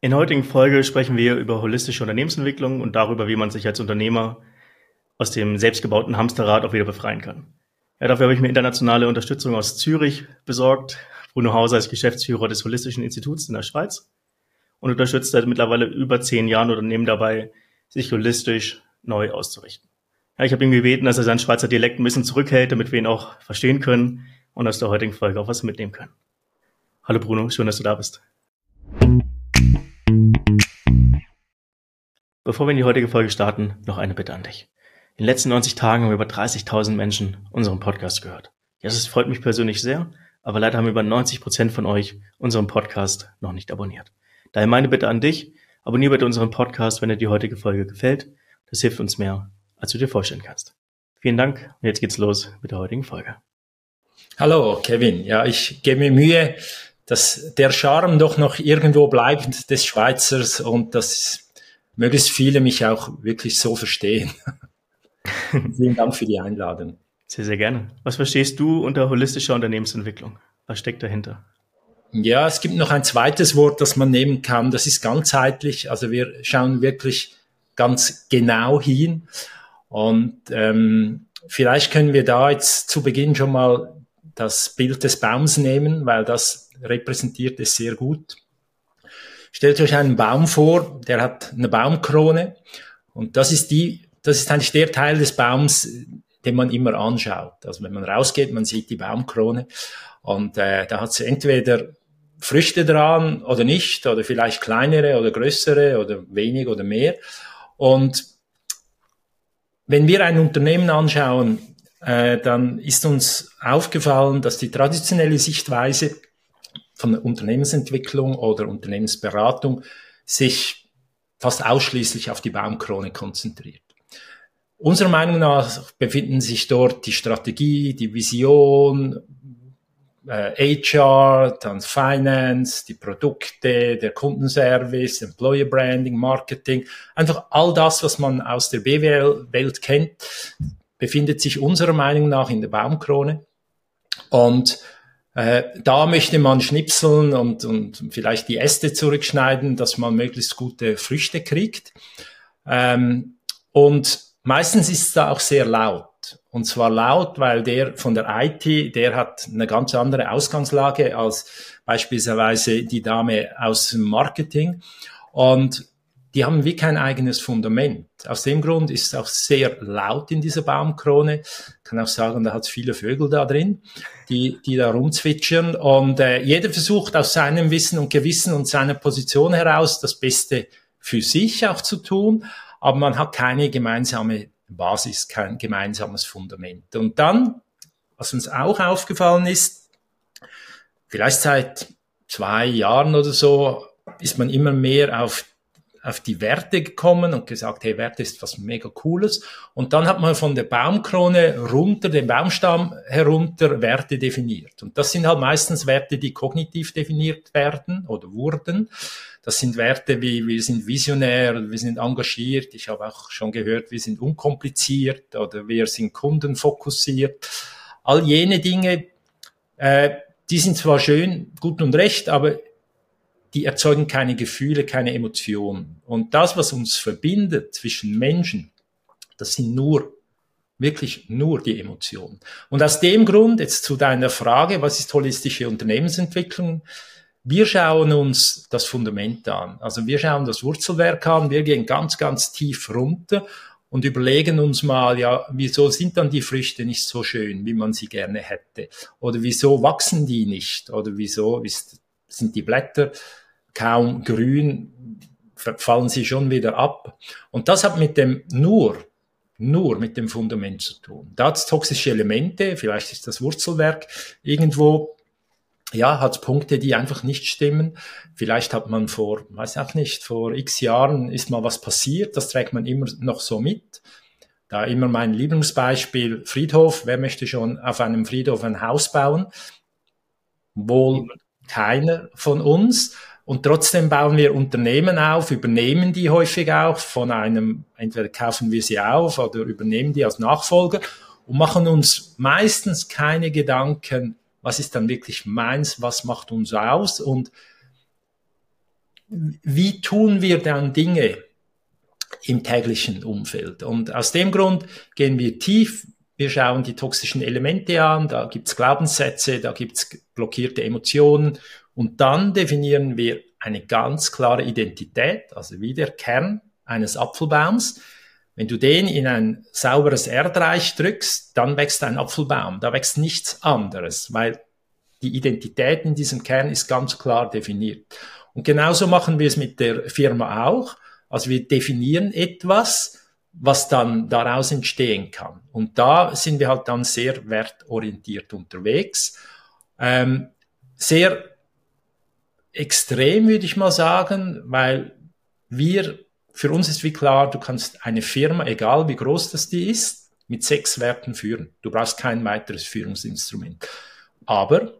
In der heutigen Folge sprechen wir über holistische Unternehmensentwicklung und darüber, wie man sich als Unternehmer aus dem selbstgebauten Hamsterrad auch wieder befreien kann. Ja, dafür habe ich mir internationale Unterstützung aus Zürich besorgt. Bruno Hauser ist Geschäftsführer des Holistischen Instituts in der Schweiz und unterstützt seit mittlerweile über zehn Jahren Unternehmen dabei, sich holistisch neu auszurichten. Ja, ich habe ihn gebeten, dass er seinen Schweizer Dialekt ein bisschen zurückhält, damit wir ihn auch verstehen können und aus der heutigen Folge auch was mitnehmen können. Hallo Bruno, schön, dass du da bist. Bevor wir in die heutige Folge starten, noch eine Bitte an dich. In den letzten 90 Tagen haben über 30.000 Menschen unseren Podcast gehört. Ja, das freut mich persönlich sehr, aber leider haben über 90 Prozent von euch unseren Podcast noch nicht abonniert. Daher meine Bitte an dich, abonniere bitte unseren Podcast, wenn dir die heutige Folge gefällt. Das hilft uns mehr, als du dir vorstellen kannst. Vielen Dank und jetzt geht's los mit der heutigen Folge. Hallo Kevin, ja, ich gebe mir Mühe, dass der Charme doch noch irgendwo bleibt des Schweizers und dass möglichst viele mich auch wirklich so verstehen. Vielen Dank für die Einladung. Sehr, sehr gerne. Was verstehst du unter holistischer Unternehmensentwicklung? Was steckt dahinter? Ja, es gibt noch ein zweites Wort, das man nehmen kann. Das ist ganzheitlich. Also wir schauen wirklich ganz genau hin. Und ähm, vielleicht können wir da jetzt zu Beginn schon mal das Bild des Baums nehmen, weil das repräsentiert es sehr gut. Stellt euch einen Baum vor, der hat eine Baumkrone und das ist die, das ist eigentlich der Teil des Baums, den man immer anschaut. Also wenn man rausgeht, man sieht die Baumkrone und äh, da hat sie entweder Früchte dran oder nicht oder vielleicht kleinere oder größere oder wenig oder mehr. Und wenn wir ein Unternehmen anschauen, äh, dann ist uns aufgefallen, dass die traditionelle Sichtweise von Unternehmensentwicklung oder Unternehmensberatung sich fast ausschließlich auf die Baumkrone konzentriert. Unserer Meinung nach befinden sich dort die Strategie, die Vision, äh, HR, dann Finance, die Produkte, der Kundenservice, Employer Branding, Marketing, einfach all das, was man aus der BWL-Welt kennt, befindet sich unserer Meinung nach in der Baumkrone. Und äh, da möchte man schnipseln und, und vielleicht die Äste zurückschneiden, dass man möglichst gute Früchte kriegt. Ähm, und meistens ist es da auch sehr laut. Und zwar laut, weil der von der IT, der hat eine ganz andere Ausgangslage als beispielsweise die Dame aus dem Marketing. Und die haben wie kein eigenes Fundament. Aus dem Grund ist es auch sehr laut in dieser Baumkrone. Ich kann auch sagen, da hat es viele Vögel da drin, die, die da rumzwitschern. Und äh, jeder versucht aus seinem Wissen und Gewissen und seiner Position heraus das Beste für sich auch zu tun. Aber man hat keine gemeinsame Basis, kein gemeinsames Fundament. Und dann, was uns auch aufgefallen ist, vielleicht seit zwei Jahren oder so, ist man immer mehr auf auf die Werte gekommen und gesagt, hey, Werte ist was mega cooles. Und dann hat man von der Baumkrone runter, den Baumstamm herunter Werte definiert. Und das sind halt meistens Werte, die kognitiv definiert werden oder wurden. Das sind Werte wie, wir sind visionär, wir sind engagiert. Ich habe auch schon gehört, wir sind unkompliziert oder wir sind kundenfokussiert. All jene Dinge, äh, die sind zwar schön, gut und recht, aber die erzeugen keine Gefühle, keine Emotionen. Und das, was uns verbindet zwischen Menschen, das sind nur, wirklich nur die Emotionen. Und aus dem Grund, jetzt zu deiner Frage, was ist holistische Unternehmensentwicklung? Wir schauen uns das Fundament an. Also wir schauen das Wurzelwerk an, wir gehen ganz, ganz tief runter und überlegen uns mal, ja, wieso sind dann die Früchte nicht so schön, wie man sie gerne hätte? Oder wieso wachsen die nicht? Oder wieso ist, sind die Blätter kaum grün, fallen sie schon wieder ab. Und das hat mit dem nur, nur mit dem Fundament zu tun. Da hat es toxische Elemente, vielleicht ist das Wurzelwerk irgendwo, ja, hat Punkte, die einfach nicht stimmen. Vielleicht hat man vor, weiß auch nicht, vor x Jahren ist mal was passiert, das trägt man immer noch so mit. Da immer mein Lieblingsbeispiel Friedhof. Wer möchte schon auf einem Friedhof ein Haus bauen? Wohl keiner von uns. Und trotzdem bauen wir Unternehmen auf, übernehmen die häufig auch von einem, entweder kaufen wir sie auf oder übernehmen die als Nachfolger und machen uns meistens keine Gedanken, was ist dann wirklich meins, was macht uns aus und wie tun wir dann Dinge im täglichen Umfeld? Und aus dem Grund gehen wir tief. Wir schauen die toxischen Elemente an, da gibt's Glaubenssätze, da gibt's blockierte Emotionen und dann definieren wir eine ganz klare Identität, also wie der Kern eines Apfelbaums. Wenn du den in ein sauberes Erdreich drückst, dann wächst ein Apfelbaum. Da wächst nichts anderes, weil die Identität in diesem Kern ist ganz klar definiert. Und genauso machen wir es mit der Firma auch. Also wir definieren etwas, was dann daraus entstehen kann. Und da sind wir halt dann sehr wertorientiert unterwegs. Ähm, sehr extrem, würde ich mal sagen, weil wir, für uns ist wie klar, du kannst eine Firma, egal wie groß das die ist, mit sechs Werten führen. Du brauchst kein weiteres Führungsinstrument. Aber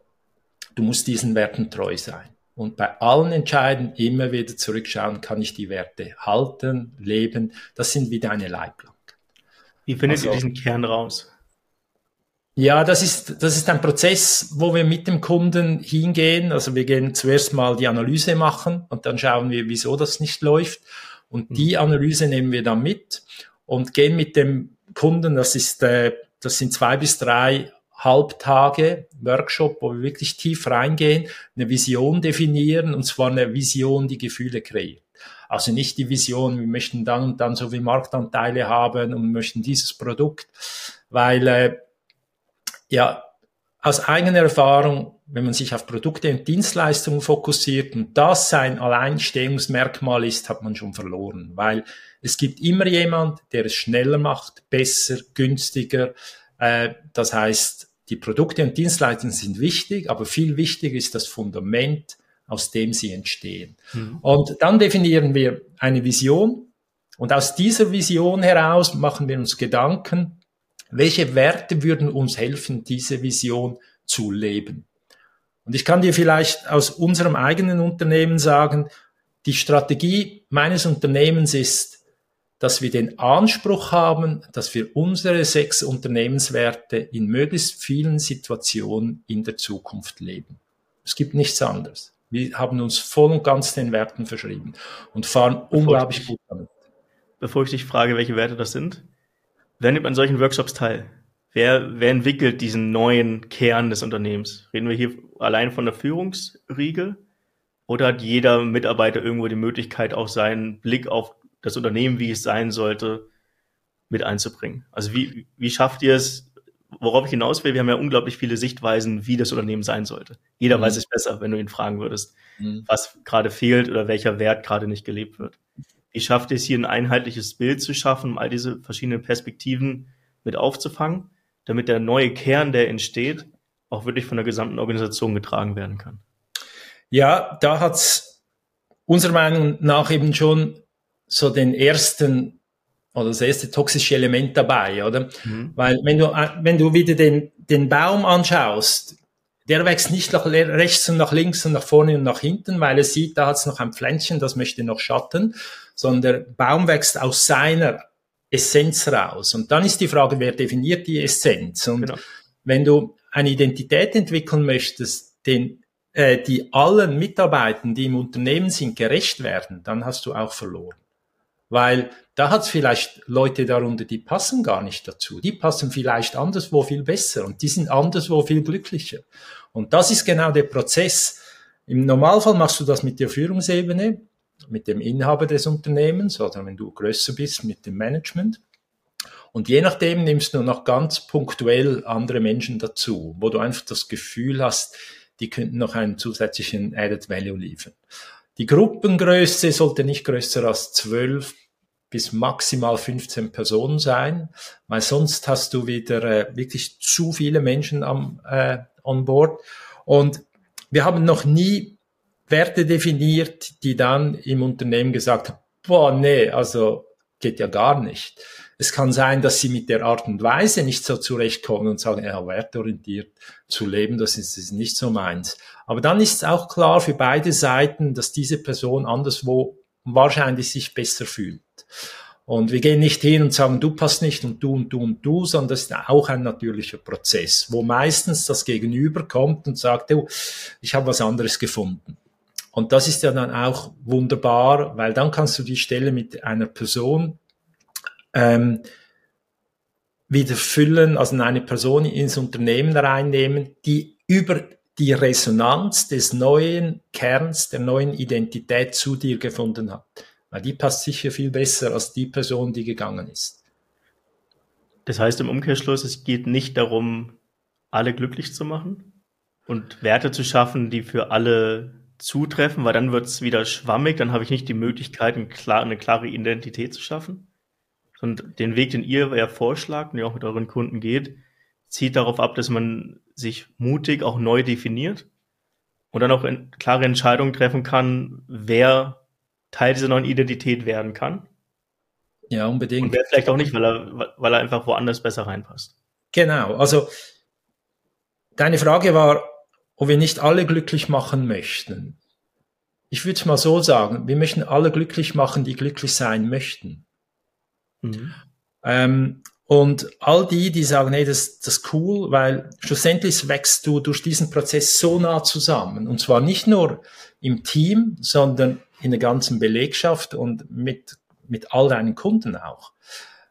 du musst diesen Werten treu sein. Und bei allen Entscheiden immer wieder zurückschauen, kann ich die Werte halten, leben. Das sind wie deine Leitplanken. Wie findet also, ihr diesen Kern raus? Ja, das ist, das ist ein Prozess, wo wir mit dem Kunden hingehen. Also wir gehen zuerst mal die Analyse machen und dann schauen wir, wieso das nicht läuft. Und die mhm. Analyse nehmen wir dann mit und gehen mit dem Kunden, das ist, äh, das sind zwei bis drei Halbtage Workshop, wo wir wirklich tief reingehen, eine Vision definieren und zwar eine Vision, die Gefühle kreiert. Also nicht die Vision, wir möchten dann und dann so viel Marktanteile haben und möchten dieses Produkt, weil äh, ja aus eigener Erfahrung, wenn man sich auf Produkte und Dienstleistungen fokussiert und das sein Alleinstehungsmerkmal ist, hat man schon verloren, weil es gibt immer jemand, der es schneller macht, besser, günstiger. Äh, das heißt, die Produkte und Dienstleistungen sind wichtig, aber viel wichtiger ist das Fundament, aus dem sie entstehen. Mhm. Und dann definieren wir eine Vision und aus dieser Vision heraus machen wir uns Gedanken, welche Werte würden uns helfen, diese Vision zu leben. Und ich kann dir vielleicht aus unserem eigenen Unternehmen sagen, die Strategie meines Unternehmens ist, dass wir den Anspruch haben, dass wir unsere sechs Unternehmenswerte in möglichst vielen Situationen in der Zukunft leben. Es gibt nichts anderes. Wir haben uns voll und ganz den Werten verschrieben und fahren bevor unglaublich gut damit. Bevor ich dich frage, welche Werte das sind, wer nimmt an solchen Workshops teil? Wer, wer entwickelt diesen neuen Kern des Unternehmens? Reden wir hier allein von der Führungsriege? Oder hat jeder Mitarbeiter irgendwo die Möglichkeit, auch seinen Blick auf das Unternehmen, wie es sein sollte, mit einzubringen. Also wie, wie schafft ihr es, worauf ich hinaus will, wir haben ja unglaublich viele Sichtweisen, wie das Unternehmen sein sollte. Jeder mhm. weiß es besser, wenn du ihn fragen würdest, mhm. was gerade fehlt oder welcher Wert gerade nicht gelebt wird. Wie schafft ihr es hier ein einheitliches Bild zu schaffen, um all diese verschiedenen Perspektiven mit aufzufangen, damit der neue Kern, der entsteht, auch wirklich von der gesamten Organisation getragen werden kann? Ja, da hat's unserer Meinung nach eben schon so den ersten oder das erste toxische Element dabei, oder? Mhm. Weil wenn du, äh, wenn du wieder den, den Baum anschaust, der wächst nicht nach rechts und nach links und nach vorne und nach hinten, weil er sieht, da hat es noch ein Pflänzchen, das möchte noch Schatten, sondern der Baum wächst aus seiner Essenz raus. Und dann ist die Frage, wer definiert die Essenz? Und genau. wenn du eine Identität entwickeln möchtest, den äh, die allen Mitarbeitern, die im Unternehmen sind, gerecht werden, dann hast du auch verloren. Weil da hat es vielleicht Leute darunter, die passen gar nicht dazu. Die passen vielleicht anderswo viel besser und die sind anderswo viel glücklicher. Und das ist genau der Prozess. Im Normalfall machst du das mit der Führungsebene, mit dem Inhaber des Unternehmens oder wenn du größer bist, mit dem Management. Und je nachdem nimmst du noch ganz punktuell andere Menschen dazu, wo du einfach das Gefühl hast, die könnten noch einen zusätzlichen Added Value liefern. Die Gruppengröße sollte nicht größer als zwölf bis maximal 15 Personen sein, weil sonst hast du wieder äh, wirklich zu viele Menschen am äh, on board. Und wir haben noch nie Werte definiert, die dann im Unternehmen gesagt haben, boah, nee, also geht ja gar nicht. Es kann sein, dass sie mit der Art und Weise nicht so zurechtkommen und sagen, ja, wertorientiert zu leben, das ist, ist nicht so meins. Aber dann ist es auch klar für beide Seiten, dass diese Person anderswo wahrscheinlich sich besser fühlt. Und wir gehen nicht hin und sagen, du passt nicht und du und du und du, sondern das ist auch ein natürlicher Prozess, wo meistens das Gegenüber kommt und sagt, oh, ich habe was anderes gefunden. Und das ist ja dann auch wunderbar, weil dann kannst du die Stelle mit einer Person ähm, wieder füllen, also eine Person ins Unternehmen reinnehmen, die über die Resonanz des neuen Kerns, der neuen Identität zu dir gefunden hat. Weil die passt sicher viel besser als die Person, die gegangen ist. Das heißt im Umkehrschluss, es geht nicht darum, alle glücklich zu machen und Werte zu schaffen, die für alle zutreffen, weil dann wird es wieder schwammig, dann habe ich nicht die Möglichkeit, eine klare, eine klare Identität zu schaffen. Und den Weg, den ihr ja vorschlagt und ihr auch mit euren Kunden geht, zieht darauf ab, dass man sich mutig auch neu definiert und dann auch klare Entscheidungen treffen kann, wer Teil dieser neuen Identität werden kann. Ja, unbedingt. Und wer vielleicht auch nicht, weil er, weil er einfach woanders besser reinpasst. Genau. Also, deine Frage war, ob wir nicht alle glücklich machen möchten. Ich würde es mal so sagen, wir möchten alle glücklich machen, die glücklich sein möchten. Mhm. Ähm, und all die, die sagen, hey, das, das ist cool, weil schlussendlich wächst du durch diesen Prozess so nah zusammen. Und zwar nicht nur im Team, sondern in der ganzen Belegschaft und mit, mit all deinen Kunden auch.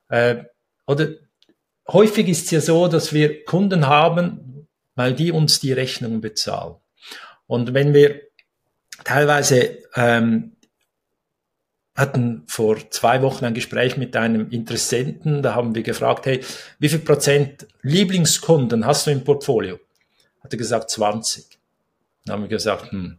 Äh, oder häufig ist es ja so, dass wir Kunden haben, weil die uns die Rechnung bezahlen. Und wenn wir teilweise ähm, hatten vor zwei Wochen ein Gespräch mit einem Interessenten, da haben wir gefragt, hey, wie viel Prozent Lieblingskunden hast du im Portfolio? Hat er gesagt 20. Dann haben wir gesagt, hm,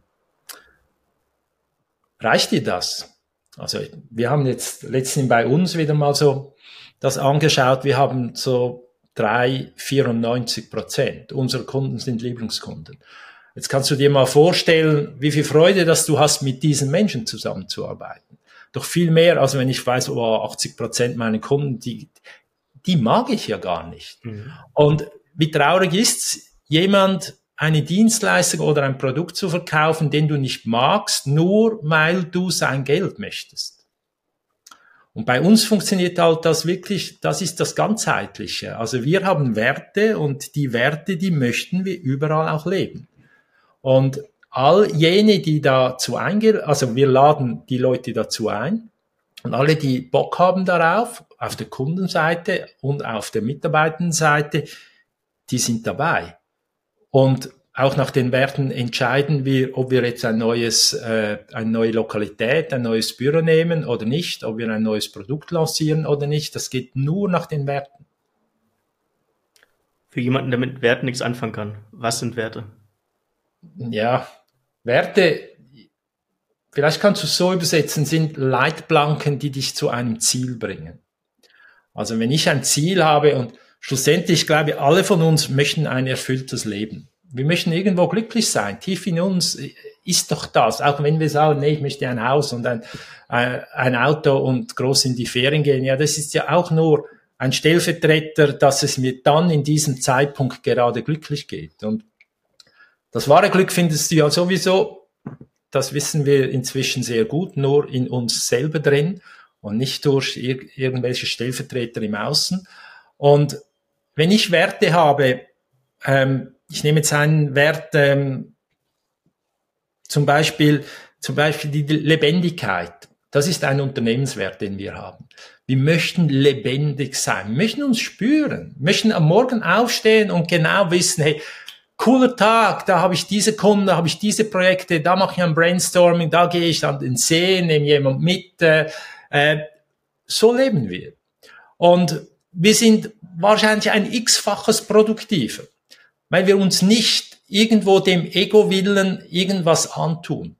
reicht dir das? Also wir haben jetzt letztens bei uns wieder mal so das angeschaut, wir haben so drei 94 Prozent unserer Kunden sind Lieblingskunden. Jetzt kannst du dir mal vorstellen, wie viel Freude das du hast, mit diesen Menschen zusammenzuarbeiten doch viel mehr, als wenn ich weiß, oh, 80 Prozent meiner Kunden, die, die mag ich ja gar nicht. Mhm. Und wie traurig ist's, jemand eine Dienstleistung oder ein Produkt zu verkaufen, den du nicht magst, nur weil du sein Geld möchtest. Und bei uns funktioniert halt das wirklich, das ist das Ganzheitliche. Also wir haben Werte und die Werte, die möchten wir überall auch leben. Und all jene, die dazu eingehen, also wir laden die Leute dazu ein und alle, die Bock haben darauf, auf der Kundenseite und auf der Mitarbeitendenseite, die sind dabei. Und auch nach den Werten entscheiden wir, ob wir jetzt ein neues, äh, eine neue Lokalität, ein neues Büro nehmen oder nicht, ob wir ein neues Produkt lancieren oder nicht. Das geht nur nach den Werten. Für jemanden, der mit Werten nichts anfangen kann, was sind Werte? Ja, Werte, vielleicht kannst du es so übersetzen, sind Leitplanken, die dich zu einem Ziel bringen. Also wenn ich ein Ziel habe und schlussendlich, ich glaube, alle von uns möchten ein erfülltes Leben. Wir möchten irgendwo glücklich sein. Tief in uns ist doch das. Auch wenn wir sagen, nee, ich möchte ein Haus und ein, ein Auto und groß in die Ferien gehen. Ja, das ist ja auch nur ein Stellvertreter, dass es mir dann in diesem Zeitpunkt gerade glücklich geht. Und das wahre Glück findest du ja sowieso, das wissen wir inzwischen sehr gut, nur in uns selber drin und nicht durch ir irgendwelche Stellvertreter im Außen. Und wenn ich Werte habe, ähm, ich nehme jetzt einen Wert, ähm, zum Beispiel, zum Beispiel die Lebendigkeit. Das ist ein Unternehmenswert, den wir haben. Wir möchten lebendig sein, möchten uns spüren, möchten am Morgen aufstehen und genau wissen, hey, cooler Tag, da habe ich diese Kunden, da habe ich diese Projekte, da mache ich ein Brainstorming, da gehe ich an den See, nehme jemand mit. Äh, äh, so leben wir. Und wir sind wahrscheinlich ein x-faches produktiver, weil wir uns nicht irgendwo dem Ego-Willen irgendwas antun,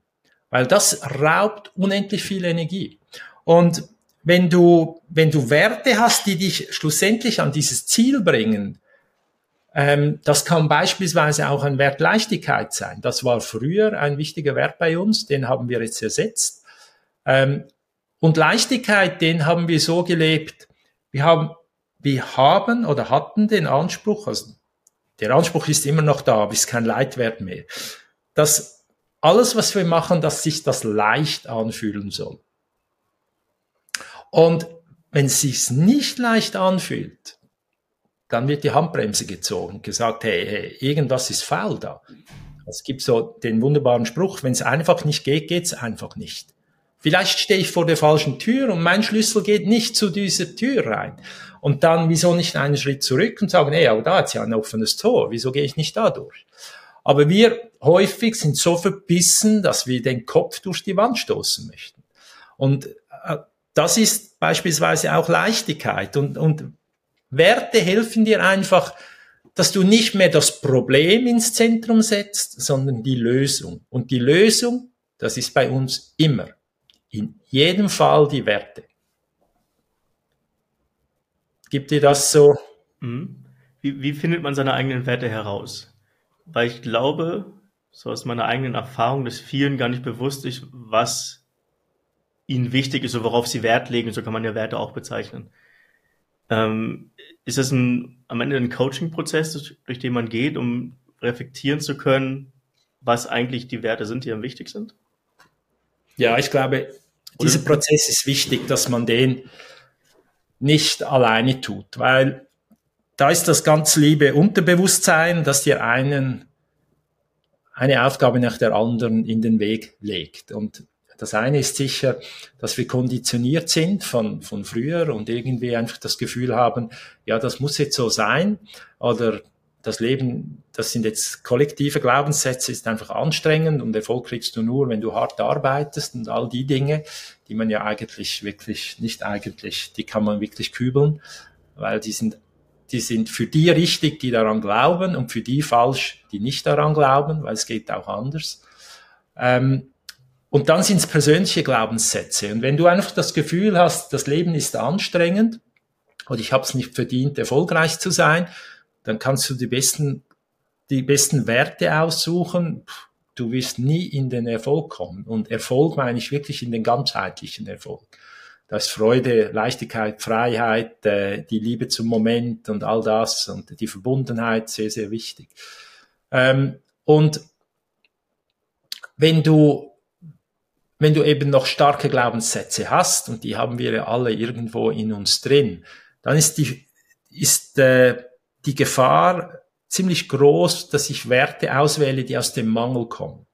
weil das raubt unendlich viel Energie. Und wenn du, wenn du Werte hast, die dich schlussendlich an dieses Ziel bringen, ähm, das kann beispielsweise auch ein Wert Leichtigkeit sein. Das war früher ein wichtiger Wert bei uns, den haben wir jetzt ersetzt. Ähm, und Leichtigkeit, den haben wir so gelebt. Wir haben, wir haben oder hatten den Anspruch, also der Anspruch ist immer noch da, aber ist kein Leitwert mehr, dass alles, was wir machen, dass sich das leicht anfühlen soll. Und wenn es sich nicht leicht anfühlt, dann wird die Handbremse gezogen, gesagt, hey, hey, irgendwas ist faul da. Es gibt so den wunderbaren Spruch, wenn es einfach nicht geht, geht es einfach nicht. Vielleicht stehe ich vor der falschen Tür und mein Schlüssel geht nicht zu dieser Tür rein. Und dann, wieso nicht einen Schritt zurück und sagen, hey, aber da ist ja ein offenes Tor, wieso gehe ich nicht da durch? Aber wir häufig sind so verbissen, dass wir den Kopf durch die Wand stoßen möchten. Und äh, das ist beispielsweise auch Leichtigkeit. Und, und Werte helfen dir einfach, dass du nicht mehr das Problem ins Zentrum setzt, sondern die Lösung. Und die Lösung, das ist bei uns immer, in jedem Fall die Werte. Gibt dir das so? Mhm. Wie, wie findet man seine eigenen Werte heraus? Weil ich glaube, so aus meiner eigenen Erfahrung, dass vielen gar nicht bewusst ist, was ihnen wichtig ist und worauf sie Wert legen. So kann man ja Werte auch bezeichnen. Ähm, ist das ein, am Ende ein Coaching-Prozess, durch den man geht, um reflektieren zu können, was eigentlich die Werte sind, die am wichtig sind? Ja, ich glaube, dieser Prozess ist wichtig, dass man den nicht alleine tut, weil da ist das ganz liebe Unterbewusstsein, dass dir einen eine Aufgabe nach der anderen in den Weg legt. Und das eine ist sicher, dass wir konditioniert sind von, von früher und irgendwie einfach das Gefühl haben, ja, das muss jetzt so sein oder das Leben, das sind jetzt kollektive Glaubenssätze, ist einfach anstrengend und Erfolg kriegst du nur, wenn du hart arbeitest und all die Dinge, die man ja eigentlich wirklich, nicht eigentlich, die kann man wirklich kübeln, weil die sind, die sind für die richtig, die daran glauben und für die falsch, die nicht daran glauben, weil es geht auch anders. Ähm, und dann sind es persönliche Glaubenssätze. Und wenn du einfach das Gefühl hast, das Leben ist anstrengend und ich habe es nicht verdient, erfolgreich zu sein, dann kannst du die besten, die besten Werte aussuchen. Du wirst nie in den Erfolg kommen. Und Erfolg meine ich wirklich in den ganzheitlichen Erfolg. Da ist Freude, Leichtigkeit, Freiheit, äh, die Liebe zum Moment und all das und die Verbundenheit sehr, sehr wichtig. Ähm, und wenn du wenn du eben noch starke Glaubenssätze hast, und die haben wir ja alle irgendwo in uns drin, dann ist die, ist, äh, die Gefahr ziemlich groß, dass ich Werte auswähle, die aus dem Mangel kommen.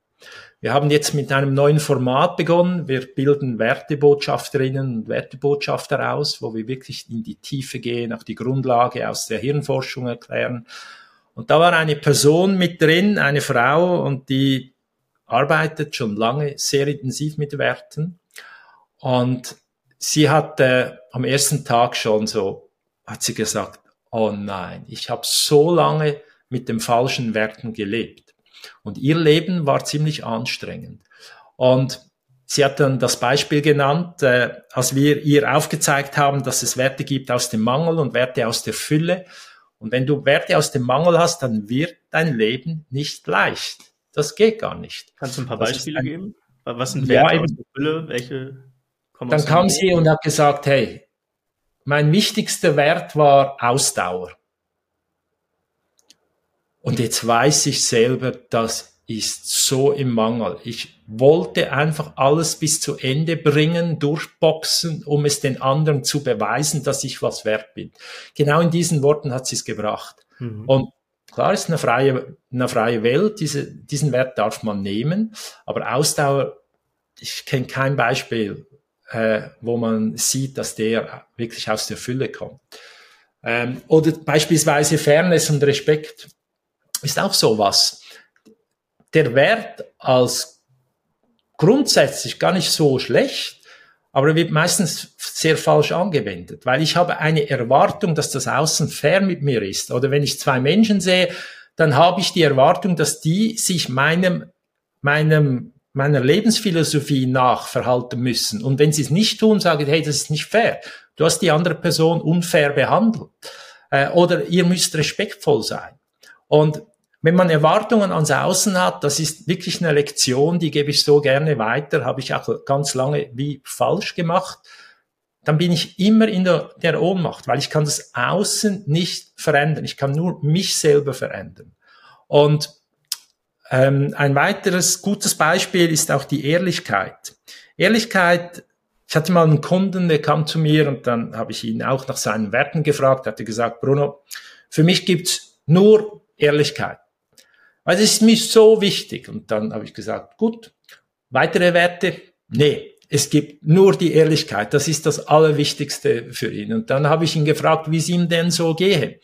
Wir haben jetzt mit einem neuen Format begonnen. Wir bilden Wertebotschafterinnen und Wertebotschafter aus, wo wir wirklich in die Tiefe gehen, auch die Grundlage aus der Hirnforschung erklären. Und da war eine Person mit drin, eine Frau, und die arbeitet schon lange sehr intensiv mit Werten. Und sie hat äh, am ersten Tag schon so, hat sie gesagt, oh nein, ich habe so lange mit den falschen Werten gelebt. Und ihr Leben war ziemlich anstrengend. Und sie hat dann das Beispiel genannt, äh, als wir ihr aufgezeigt haben, dass es Werte gibt aus dem Mangel und Werte aus der Fülle. Und wenn du Werte aus dem Mangel hast, dann wird dein Leben nicht leicht. Das geht gar nicht. Kannst du ein paar das Beispiele ein, geben? Was sind Werte ja, aus der Fülle? Welche kommen Dann kam sie und hat gesagt, hey, mein wichtigster Wert war Ausdauer. Und jetzt weiß ich selber, das ist so im Mangel. Ich wollte einfach alles bis zu Ende bringen, durchboxen, um es den anderen zu beweisen, dass ich was wert bin. Genau in diesen Worten hat sie es gebracht. Mhm. Und Klar ist eine freie, eine freie Welt, diese, diesen Wert darf man nehmen, aber Ausdauer, ich kenne kein Beispiel, äh, wo man sieht, dass der wirklich aus der Fülle kommt. Ähm, oder beispielsweise Fairness und Respekt ist auch sowas. Der Wert als grundsätzlich gar nicht so schlecht, aber er wird meistens sehr falsch angewendet, weil ich habe eine Erwartung, dass das Außen fair mit mir ist. Oder wenn ich zwei Menschen sehe, dann habe ich die Erwartung, dass die sich meinem, meinem, meiner Lebensphilosophie nach verhalten müssen. Und wenn sie es nicht tun, sage ich, hey, das ist nicht fair. Du hast die andere Person unfair behandelt. Äh, oder ihr müsst respektvoll sein. Und wenn man Erwartungen ans Außen hat, das ist wirklich eine Lektion, die gebe ich so gerne weiter, habe ich auch ganz lange wie falsch gemacht. Dann bin ich immer in der, der Ohnmacht, weil ich kann das Außen nicht verändern. Ich kann nur mich selber verändern. Und ähm, ein weiteres gutes Beispiel ist auch die Ehrlichkeit. Ehrlichkeit ich hatte mal einen Kunden, der kam zu mir und dann habe ich ihn auch nach seinen Werten gefragt, hatte gesagt, Bruno, für mich gibt's nur Ehrlichkeit. Weil das ist mir so wichtig. Und dann habe ich gesagt, gut, weitere Werte? Nee, es gibt nur die Ehrlichkeit. Das ist das Allerwichtigste für ihn. Und dann habe ich ihn gefragt, wie es ihm denn so gehe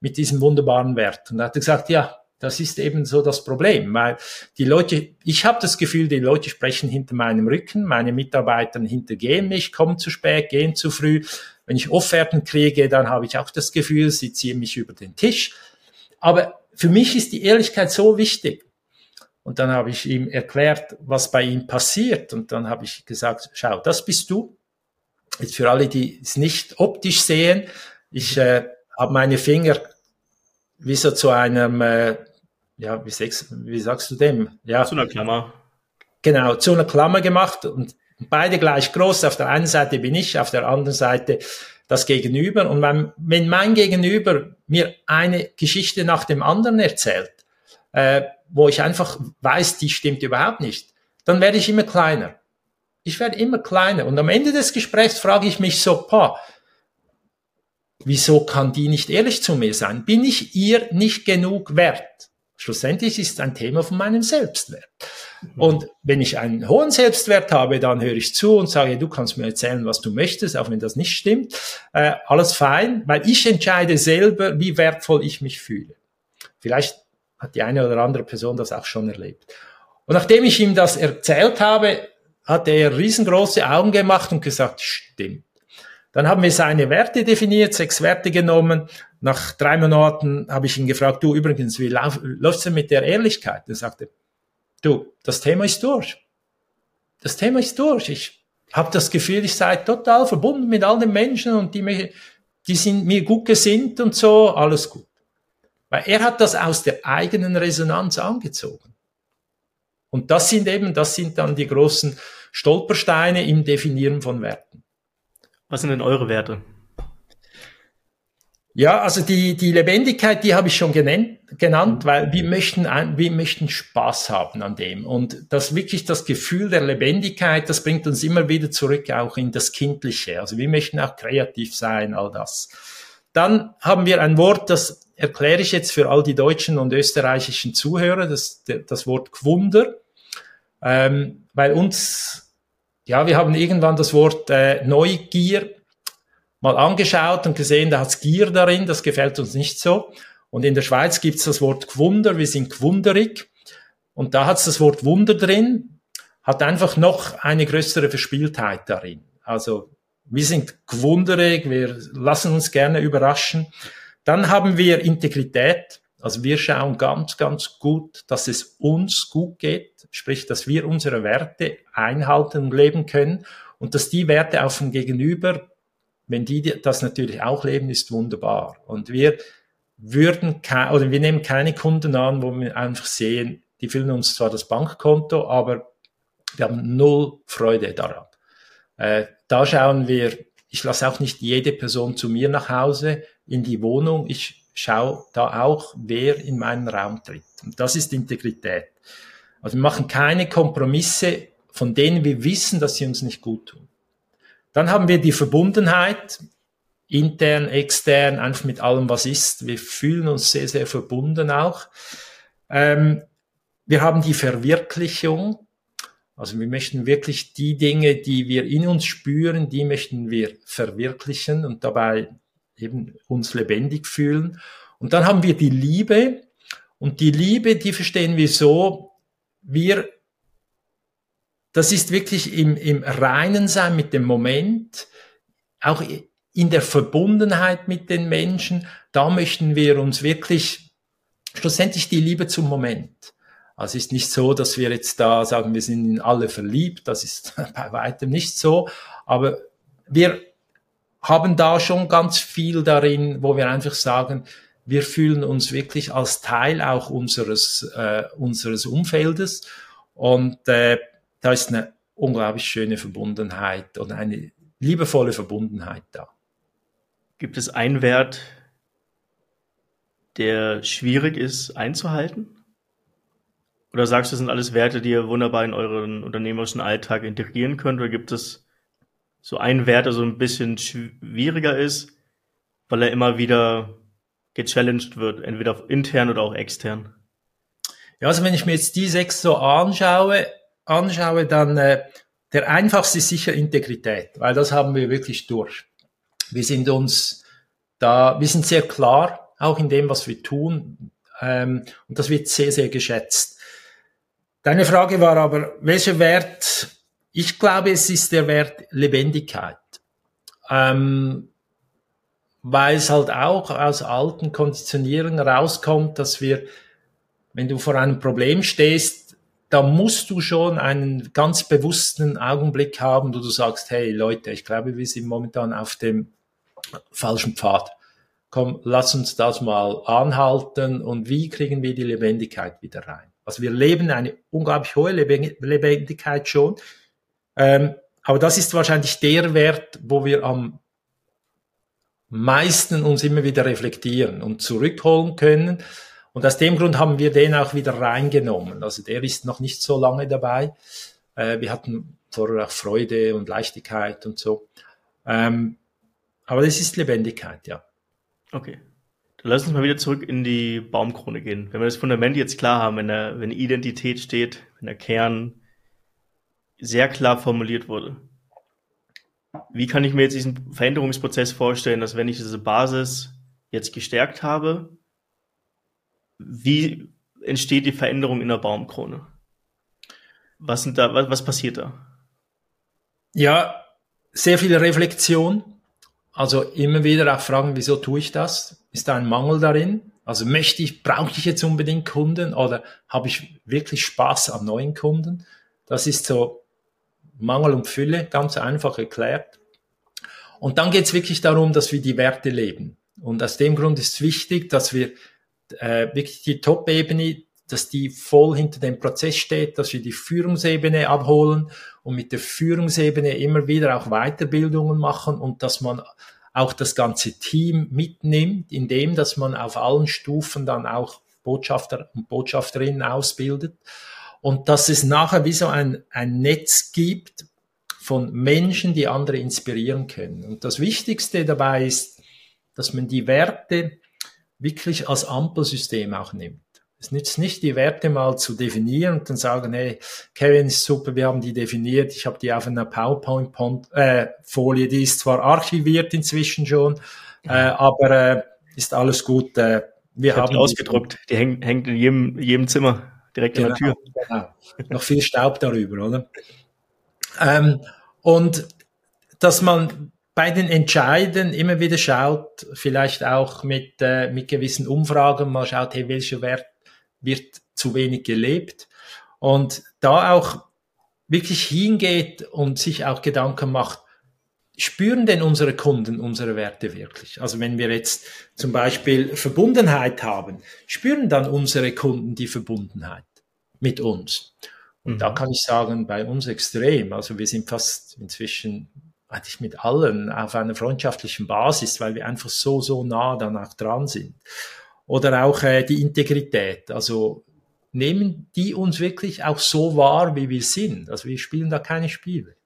mit diesem wunderbaren Wert. Und er hat gesagt, ja, das ist eben so das Problem, weil die Leute, ich habe das Gefühl, die Leute sprechen hinter meinem Rücken, meine Mitarbeiter hintergehen mich, kommen zu spät, gehen zu früh. Wenn ich Offerten kriege, dann habe ich auch das Gefühl, sie ziehen mich über den Tisch. Aber für mich ist die Ehrlichkeit so wichtig. Und dann habe ich ihm erklärt, was bei ihm passiert. Und dann habe ich gesagt, schau, das bist du. Jetzt für alle, die es nicht optisch sehen, ich äh, habe meine Finger wie so zu einem, äh, ja, wie sagst, wie sagst du dem? Ja, zu einer Klammer. Genau, zu einer Klammer gemacht und beide gleich groß. Auf der einen Seite bin ich, auf der anderen Seite das Gegenüber. Und wenn, wenn mein Gegenüber mir eine Geschichte nach dem anderen erzählt, äh, wo ich einfach weiß, die stimmt überhaupt nicht, dann werde ich immer kleiner. Ich werde immer kleiner. Und am Ende des Gesprächs frage ich mich so, boah, wieso kann die nicht ehrlich zu mir sein? Bin ich ihr nicht genug wert? Schlussendlich ist es ein Thema von meinem Selbstwert. Mhm. Und wenn ich einen hohen Selbstwert habe, dann höre ich zu und sage, du kannst mir erzählen, was du möchtest, auch wenn das nicht stimmt. Äh, alles fein, weil ich entscheide selber, wie wertvoll ich mich fühle. Vielleicht hat die eine oder andere Person das auch schon erlebt. Und nachdem ich ihm das erzählt habe, hat er riesengroße Augen gemacht und gesagt, stimmt. Dann haben wir seine Werte definiert, sechs Werte genommen. Nach drei Monaten habe ich ihn gefragt, du übrigens, wie läuft es denn mit der Ehrlichkeit? Er sagte, du, das Thema ist durch. Das Thema ist durch. Ich habe das Gefühl, ich sei total verbunden mit all den Menschen und die, mich, die sind mir gut gesinnt und so, alles gut. Weil er hat das aus der eigenen Resonanz angezogen. Und das sind eben, das sind dann die großen Stolpersteine im Definieren von Werten. Was sind denn eure Werte? Ja, also die, die Lebendigkeit, die habe ich schon genannt, genannt, weil wir möchten, wir möchten Spaß haben an dem. Und das wirklich das Gefühl der Lebendigkeit, das bringt uns immer wieder zurück auch in das Kindliche. Also wir möchten auch kreativ sein, all das. Dann haben wir ein Wort, das erkläre ich jetzt für all die deutschen und österreichischen Zuhörer, das, das Wort Gwunder. Ähm, weil uns, ja, wir haben irgendwann das Wort äh, Neugier mal angeschaut und gesehen, da hat's Gier darin, das gefällt uns nicht so. Und in der Schweiz gibt's das Wort Gwunder, wir sind gwunderig. Und da hat's das Wort Wunder drin, hat einfach noch eine größere Verspieltheit darin. Also wir sind gwunderig, wir lassen uns gerne überraschen. Dann haben wir Integrität. Also wir schauen ganz, ganz gut, dass es uns gut geht, sprich, dass wir unsere Werte einhalten und leben können und dass die Werte auf dem Gegenüber wenn die das natürlich auch leben, ist wunderbar. Und wir würden, oder wir nehmen keine Kunden an, wo wir einfach sehen, die füllen uns zwar das Bankkonto, aber wir haben null Freude daran. Äh, da schauen wir, ich lasse auch nicht jede Person zu mir nach Hause in die Wohnung. Ich schaue da auch, wer in meinen Raum tritt. Und das ist Integrität. Also wir machen keine Kompromisse, von denen wir wissen, dass sie uns nicht gut tun. Dann haben wir die Verbundenheit, intern, extern, einfach mit allem, was ist. Wir fühlen uns sehr, sehr verbunden auch. Ähm, wir haben die Verwirklichung. Also wir möchten wirklich die Dinge, die wir in uns spüren, die möchten wir verwirklichen und dabei eben uns lebendig fühlen. Und dann haben wir die Liebe. Und die Liebe, die verstehen wir so, wir das ist wirklich im, im reinen Sein mit dem Moment, auch in der Verbundenheit mit den Menschen, da möchten wir uns wirklich schlussendlich die Liebe zum Moment. Also ist nicht so, dass wir jetzt da sagen, wir sind in alle verliebt, das ist bei weitem nicht so, aber wir haben da schon ganz viel darin, wo wir einfach sagen, wir fühlen uns wirklich als Teil auch unseres, äh, unseres Umfeldes und äh, da ist eine unglaublich schöne Verbundenheit und eine liebevolle Verbundenheit da. Gibt es einen Wert, der schwierig ist einzuhalten? Oder sagst du, das sind alles Werte, die ihr wunderbar in euren unternehmerischen Alltag integrieren könnt? Oder gibt es so einen Wert, der so ein bisschen schwieriger ist, weil er immer wieder gechallenged wird, entweder intern oder auch extern? Ja, also wenn ich mir jetzt die sechs so anschaue, anschaue, dann äh, der einfachste ist sicher Integrität, weil das haben wir wirklich durch. Wir sind uns da, wir sind sehr klar, auch in dem, was wir tun, ähm, und das wird sehr, sehr geschätzt. Deine Frage war aber, welcher Wert? Ich glaube, es ist der Wert Lebendigkeit. Ähm, weil es halt auch aus alten Konditionierungen rauskommt, dass wir, wenn du vor einem Problem stehst, da musst du schon einen ganz bewussten Augenblick haben, wo du sagst, hey Leute, ich glaube, wir sind momentan auf dem falschen Pfad. Komm, lass uns das mal anhalten und wie kriegen wir die Lebendigkeit wieder rein? Also wir leben eine unglaublich hohe Lebendigkeit schon, ähm, aber das ist wahrscheinlich der Wert, wo wir am meisten uns immer wieder reflektieren und zurückholen können. Und aus dem Grund haben wir den auch wieder reingenommen. Also der ist noch nicht so lange dabei. Äh, wir hatten vorher auch Freude und Leichtigkeit und so. Ähm, aber das ist Lebendigkeit, ja. Okay. Dann lass uns mal wieder zurück in die Baumkrone gehen. Wenn wir das Fundament jetzt klar haben, wenn, der, wenn Identität steht, wenn der Kern sehr klar formuliert wurde, wie kann ich mir jetzt diesen Veränderungsprozess vorstellen, dass wenn ich diese Basis jetzt gestärkt habe, wie entsteht die Veränderung in der Baumkrone? Was sind da, was, was passiert da? Ja, sehr viel Reflexion. Also immer wieder auch fragen, wieso tue ich das? Ist da ein Mangel darin? Also möchte ich, brauche ich jetzt unbedingt Kunden oder habe ich wirklich Spaß an neuen Kunden? Das ist so Mangel und Fülle, ganz einfach erklärt. Und dann geht es wirklich darum, dass wir die Werte leben. Und aus dem Grund ist es wichtig, dass wir äh, wirklich die Top-Ebene, dass die voll hinter dem Prozess steht, dass wir die Führungsebene abholen und mit der Führungsebene immer wieder auch Weiterbildungen machen und dass man auch das ganze Team mitnimmt, indem dass man auf allen Stufen dann auch Botschafter und Botschafterinnen ausbildet und dass es nachher wie so ein, ein Netz gibt von Menschen, die andere inspirieren können. Und das Wichtigste dabei ist, dass man die Werte wirklich als Ampelsystem auch nimmt. Es nützt nicht, die Werte mal zu definieren und dann sagen, hey, Kevin ist super, wir haben die definiert, ich habe die auf einer PowerPoint-Folie, äh, die ist zwar archiviert inzwischen schon, äh, aber äh, ist alles gut. Äh, wir ich haben die ausgedruckt, die hängt, hängt in jedem, jedem Zimmer direkt genau, an der Tür. Genau. Noch viel Staub darüber, oder? Ähm, und dass man bei den Entscheiden immer wieder schaut, vielleicht auch mit, äh, mit gewissen Umfragen mal schaut, hey, welcher Wert wird zu wenig gelebt? Und da auch wirklich hingeht und sich auch Gedanken macht, spüren denn unsere Kunden unsere Werte wirklich? Also wenn wir jetzt zum Beispiel Verbundenheit haben, spüren dann unsere Kunden die Verbundenheit? mit uns. Und mhm. da kann ich sagen, bei uns extrem. Also wir sind fast inzwischen eigentlich mit allen auf einer freundschaftlichen Basis, weil wir einfach so, so nah danach dran sind. Oder auch äh, die Integrität. Also nehmen die uns wirklich auch so wahr, wie wir sind. Also wir spielen da keine Spiele.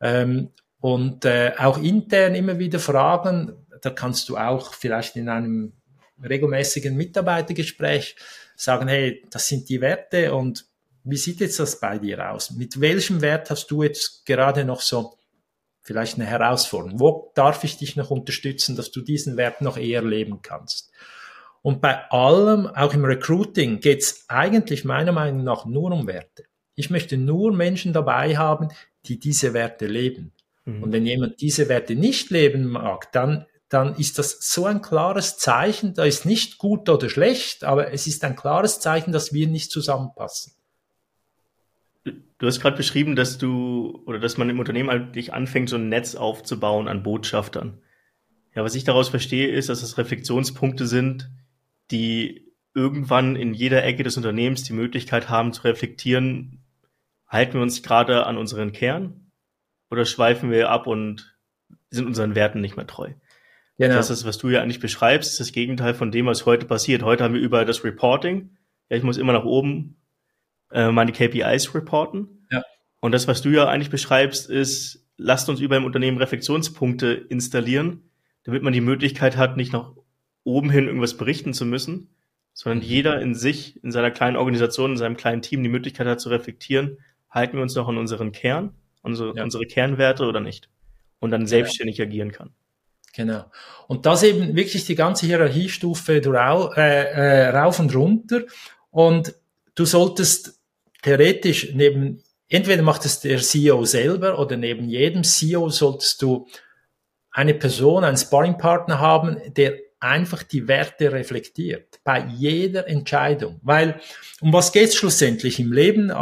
Ähm, und äh, auch intern immer wieder fragen, da kannst du auch vielleicht in einem regelmäßigen Mitarbeitergespräch sagen, hey, das sind die Werte und wie sieht jetzt das bei dir aus? Mit welchem Wert hast du jetzt gerade noch so vielleicht eine Herausforderung? Wo darf ich dich noch unterstützen, dass du diesen Wert noch eher leben kannst? Und bei allem, auch im Recruiting, geht es eigentlich meiner Meinung nach nur um Werte. Ich möchte nur Menschen dabei haben, die diese Werte leben. Mhm. Und wenn jemand diese Werte nicht leben mag, dann dann ist das so ein klares Zeichen, da ist nicht gut oder schlecht, aber es ist ein klares Zeichen, dass wir nicht zusammenpassen. Du hast gerade beschrieben, dass du oder dass man im Unternehmen eigentlich anfängt, so ein Netz aufzubauen an Botschaftern. Ja, was ich daraus verstehe, ist, dass es Reflexionspunkte sind, die irgendwann in jeder Ecke des Unternehmens die Möglichkeit haben zu reflektieren, halten wir uns gerade an unseren Kern oder schweifen wir ab und sind unseren Werten nicht mehr treu? Genau. Das ist, was du ja eigentlich beschreibst, ist das Gegenteil von dem, was heute passiert. Heute haben wir über das Reporting. Ja, ich muss immer nach oben äh, meine KPIs reporten. Ja. Und das, was du ja eigentlich beschreibst, ist, lasst uns über im Unternehmen Reflexionspunkte installieren, damit man die Möglichkeit hat, nicht nach oben hin irgendwas berichten zu müssen, sondern mhm. jeder in sich, in seiner kleinen Organisation, in seinem kleinen Team die Möglichkeit hat zu reflektieren, halten wir uns noch an unseren Kern, unsere, ja. unsere Kernwerte oder nicht? Und dann selbstständig ja. agieren kann. Genau. Und das eben wirklich die ganze Hierarchiestufe rau, äh, äh, rauf und runter. Und du solltest theoretisch neben, entweder macht es der CEO selber oder neben jedem CEO solltest du eine Person, einen Sparringpartner haben, der einfach die Werte reflektiert bei jeder Entscheidung. Weil um was geht es schlussendlich im Leben?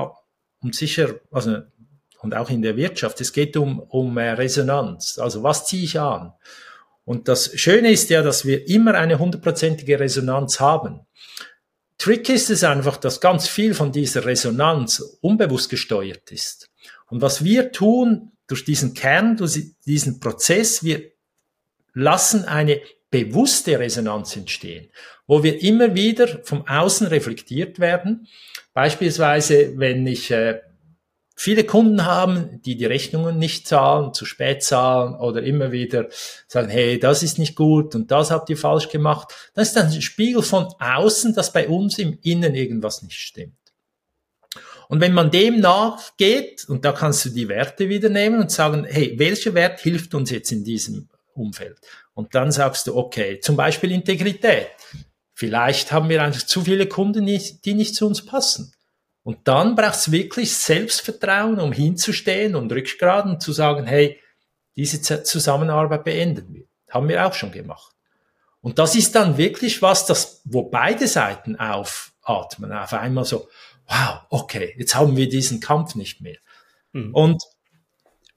Um sicher, also und auch in der Wirtschaft. Es geht um, um äh, Resonanz. Also was ziehe ich an? Und das Schöne ist ja, dass wir immer eine hundertprozentige Resonanz haben. Trick ist es einfach, dass ganz viel von dieser Resonanz unbewusst gesteuert ist. Und was wir tun durch diesen Kern, durch diesen Prozess, wir lassen eine bewusste Resonanz entstehen, wo wir immer wieder vom Außen reflektiert werden. Beispielsweise, wenn ich äh, viele Kunden haben, die die Rechnungen nicht zahlen, zu spät zahlen oder immer wieder sagen, hey, das ist nicht gut und das habt ihr falsch gemacht. Das ist ein Spiegel von außen, dass bei uns im Innen irgendwas nicht stimmt. Und wenn man dem nachgeht, und da kannst du die Werte wieder nehmen und sagen, hey, welcher Wert hilft uns jetzt in diesem Umfeld? Und dann sagst du, okay, zum Beispiel Integrität. Vielleicht haben wir einfach zu viele Kunden, die nicht zu uns passen. Und dann braucht es wirklich Selbstvertrauen, um hinzustehen und Rückgrat und zu sagen, hey, diese Zusammenarbeit beenden wir. Haben wir auch schon gemacht. Und das ist dann wirklich was, das, wo beide Seiten aufatmen. Auf einmal so, wow, okay, jetzt haben wir diesen Kampf nicht mehr. Mhm. Und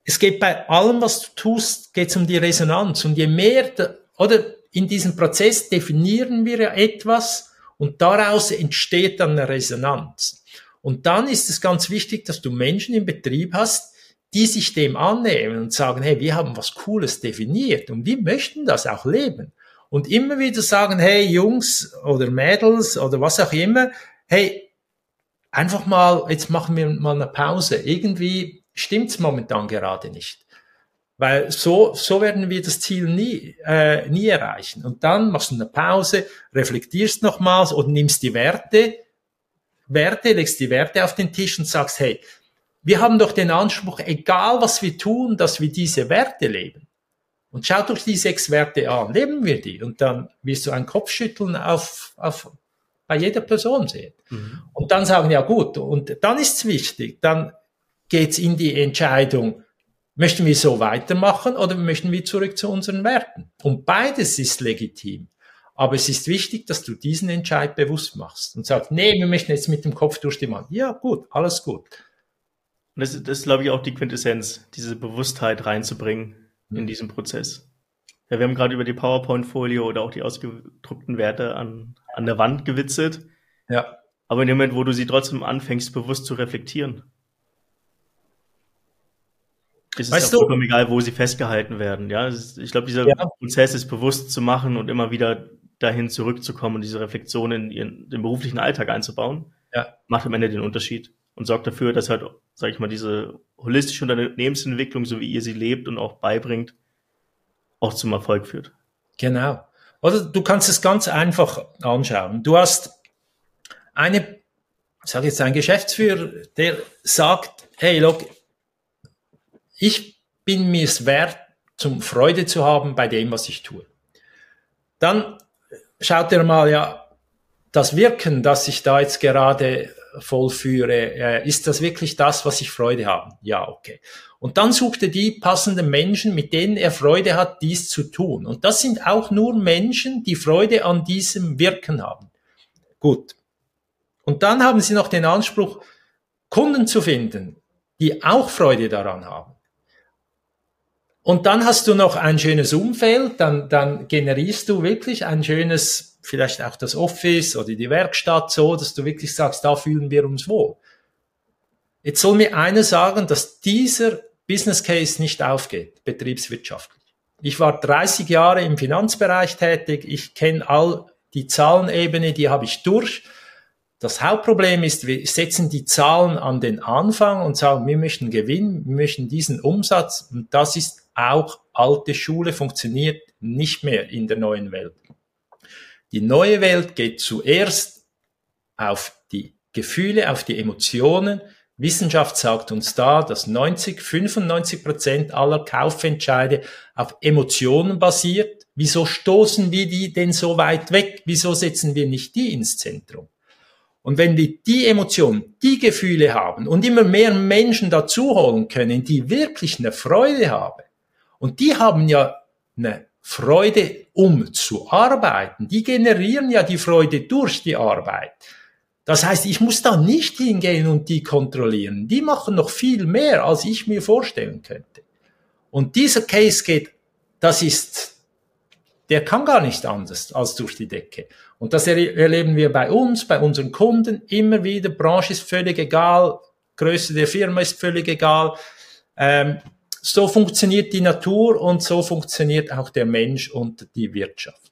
es geht bei allem, was du tust, geht es um die Resonanz. Und je mehr, oder in diesem Prozess definieren wir ja etwas und daraus entsteht dann eine Resonanz. Und dann ist es ganz wichtig, dass du Menschen im Betrieb hast, die sich dem annehmen und sagen, hey, wir haben was Cooles definiert und wir möchten das auch leben. Und immer wieder sagen, hey, Jungs oder Mädels oder was auch immer, hey, einfach mal, jetzt machen wir mal eine Pause. Irgendwie stimmt's momentan gerade nicht. Weil so, so werden wir das Ziel nie, äh, nie erreichen. Und dann machst du eine Pause, reflektierst nochmals und nimmst die Werte, Werte, legst die Werte auf den Tisch und sagst, hey, wir haben doch den Anspruch, egal was wir tun, dass wir diese Werte leben. Und schau doch die sechs Werte an, leben wir die? Und dann wirst du ein Kopfschütteln auf, auf, bei jeder Person sehen. Mhm. Und dann sagen, ja gut, und dann ist's wichtig, dann geht's in die Entscheidung, möchten wir so weitermachen oder möchten wir zurück zu unseren Werten? Und beides ist legitim. Aber es ist wichtig, dass du diesen Entscheid bewusst machst und sagst, nee, wir möchten jetzt mit dem Kopf durch die Wand. Ja, gut, alles gut. Und das, das ist, glaube ich, auch die Quintessenz, diese Bewusstheit reinzubringen mhm. in diesen Prozess. Ja, wir haben gerade über die PowerPoint-Folie oder auch die ausgedruckten Werte an, an der Wand gewitzelt. Ja. Aber in dem Moment, wo du sie trotzdem anfängst, bewusst zu reflektieren, ist es auch vollkommen egal, wo sie festgehalten werden. Ja, ist, ich glaube, dieser ja. Prozess ist bewusst zu machen und immer wieder dahin zurückzukommen und diese Reflexion in ihren, den beruflichen Alltag einzubauen, ja. macht am Ende den Unterschied und sorgt dafür, dass halt, sage ich mal, diese holistische Unternehmensentwicklung, so wie ihr sie lebt und auch beibringt, auch zum Erfolg führt. Genau. Oder du kannst es ganz einfach anschauen. Du hast eine, ich sage jetzt ein Geschäftsführer, der sagt, hey, look, ich bin mir es wert, zum Freude zu haben bei dem, was ich tue. Dann schaut er mal, ja, das Wirken, das ich da jetzt gerade vollführe, äh, ist das wirklich das, was ich Freude habe? Ja, okay. Und dann sucht er die passenden Menschen, mit denen er Freude hat, dies zu tun. Und das sind auch nur Menschen, die Freude an diesem Wirken haben. Gut. Und dann haben sie noch den Anspruch, Kunden zu finden, die auch Freude daran haben. Und dann hast du noch ein schönes Umfeld, dann, dann generierst du wirklich ein schönes, vielleicht auch das Office oder die Werkstatt so, dass du wirklich sagst, da fühlen wir uns wohl. Jetzt soll mir einer sagen, dass dieser Business Case nicht aufgeht, betriebswirtschaftlich. Ich war 30 Jahre im Finanzbereich tätig, ich kenne all die Zahlenebene, die habe ich durch. Das Hauptproblem ist, wir setzen die Zahlen an den Anfang und sagen, wir möchten gewinnen, wir möchten diesen Umsatz und das ist auch alte Schule funktioniert nicht mehr in der neuen Welt. Die neue Welt geht zuerst auf die Gefühle, auf die Emotionen. Wissenschaft sagt uns da, dass 90, 95 Prozent aller Kaufentscheide auf Emotionen basiert. Wieso stoßen wir die denn so weit weg? Wieso setzen wir nicht die ins Zentrum? Und wenn wir die Emotionen, die Gefühle haben und immer mehr Menschen dazu holen können, die wirklich eine Freude haben, und die haben ja eine Freude, um zu arbeiten, die generieren ja die Freude durch die Arbeit. Das heißt, ich muss da nicht hingehen und die kontrollieren. Die machen noch viel mehr, als ich mir vorstellen könnte. Und dieser Case geht, das ist, der kann gar nicht anders als durch die Decke. Und das erleben wir bei uns, bei unseren Kunden immer wieder. Branche ist völlig egal, Größe der Firma ist völlig egal. Ähm, so funktioniert die Natur und so funktioniert auch der Mensch und die Wirtschaft.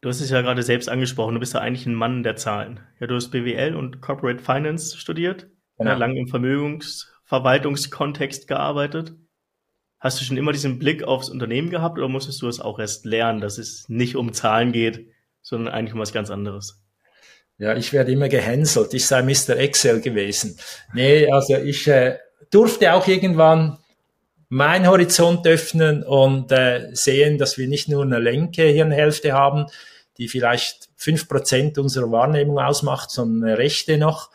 Du hast es ja gerade selbst angesprochen, du bist ja eigentlich ein Mann der Zahlen. Ja, du hast BWL und Corporate Finance studiert, genau. ja, lang im Vermögensverwaltungskontext gearbeitet. Hast du schon immer diesen Blick aufs Unternehmen gehabt oder musstest du es auch erst lernen, dass es nicht um Zahlen geht, sondern eigentlich um was ganz anderes. Ja, ich werde immer gehänselt. Ich sei Mr. Excel gewesen. Nee, also ich äh, durfte auch irgendwann meinen Horizont öffnen und äh, sehen, dass wir nicht nur eine Lenke Hirnhälfte haben, die vielleicht fünf Prozent unserer Wahrnehmung ausmacht, sondern eine rechte noch.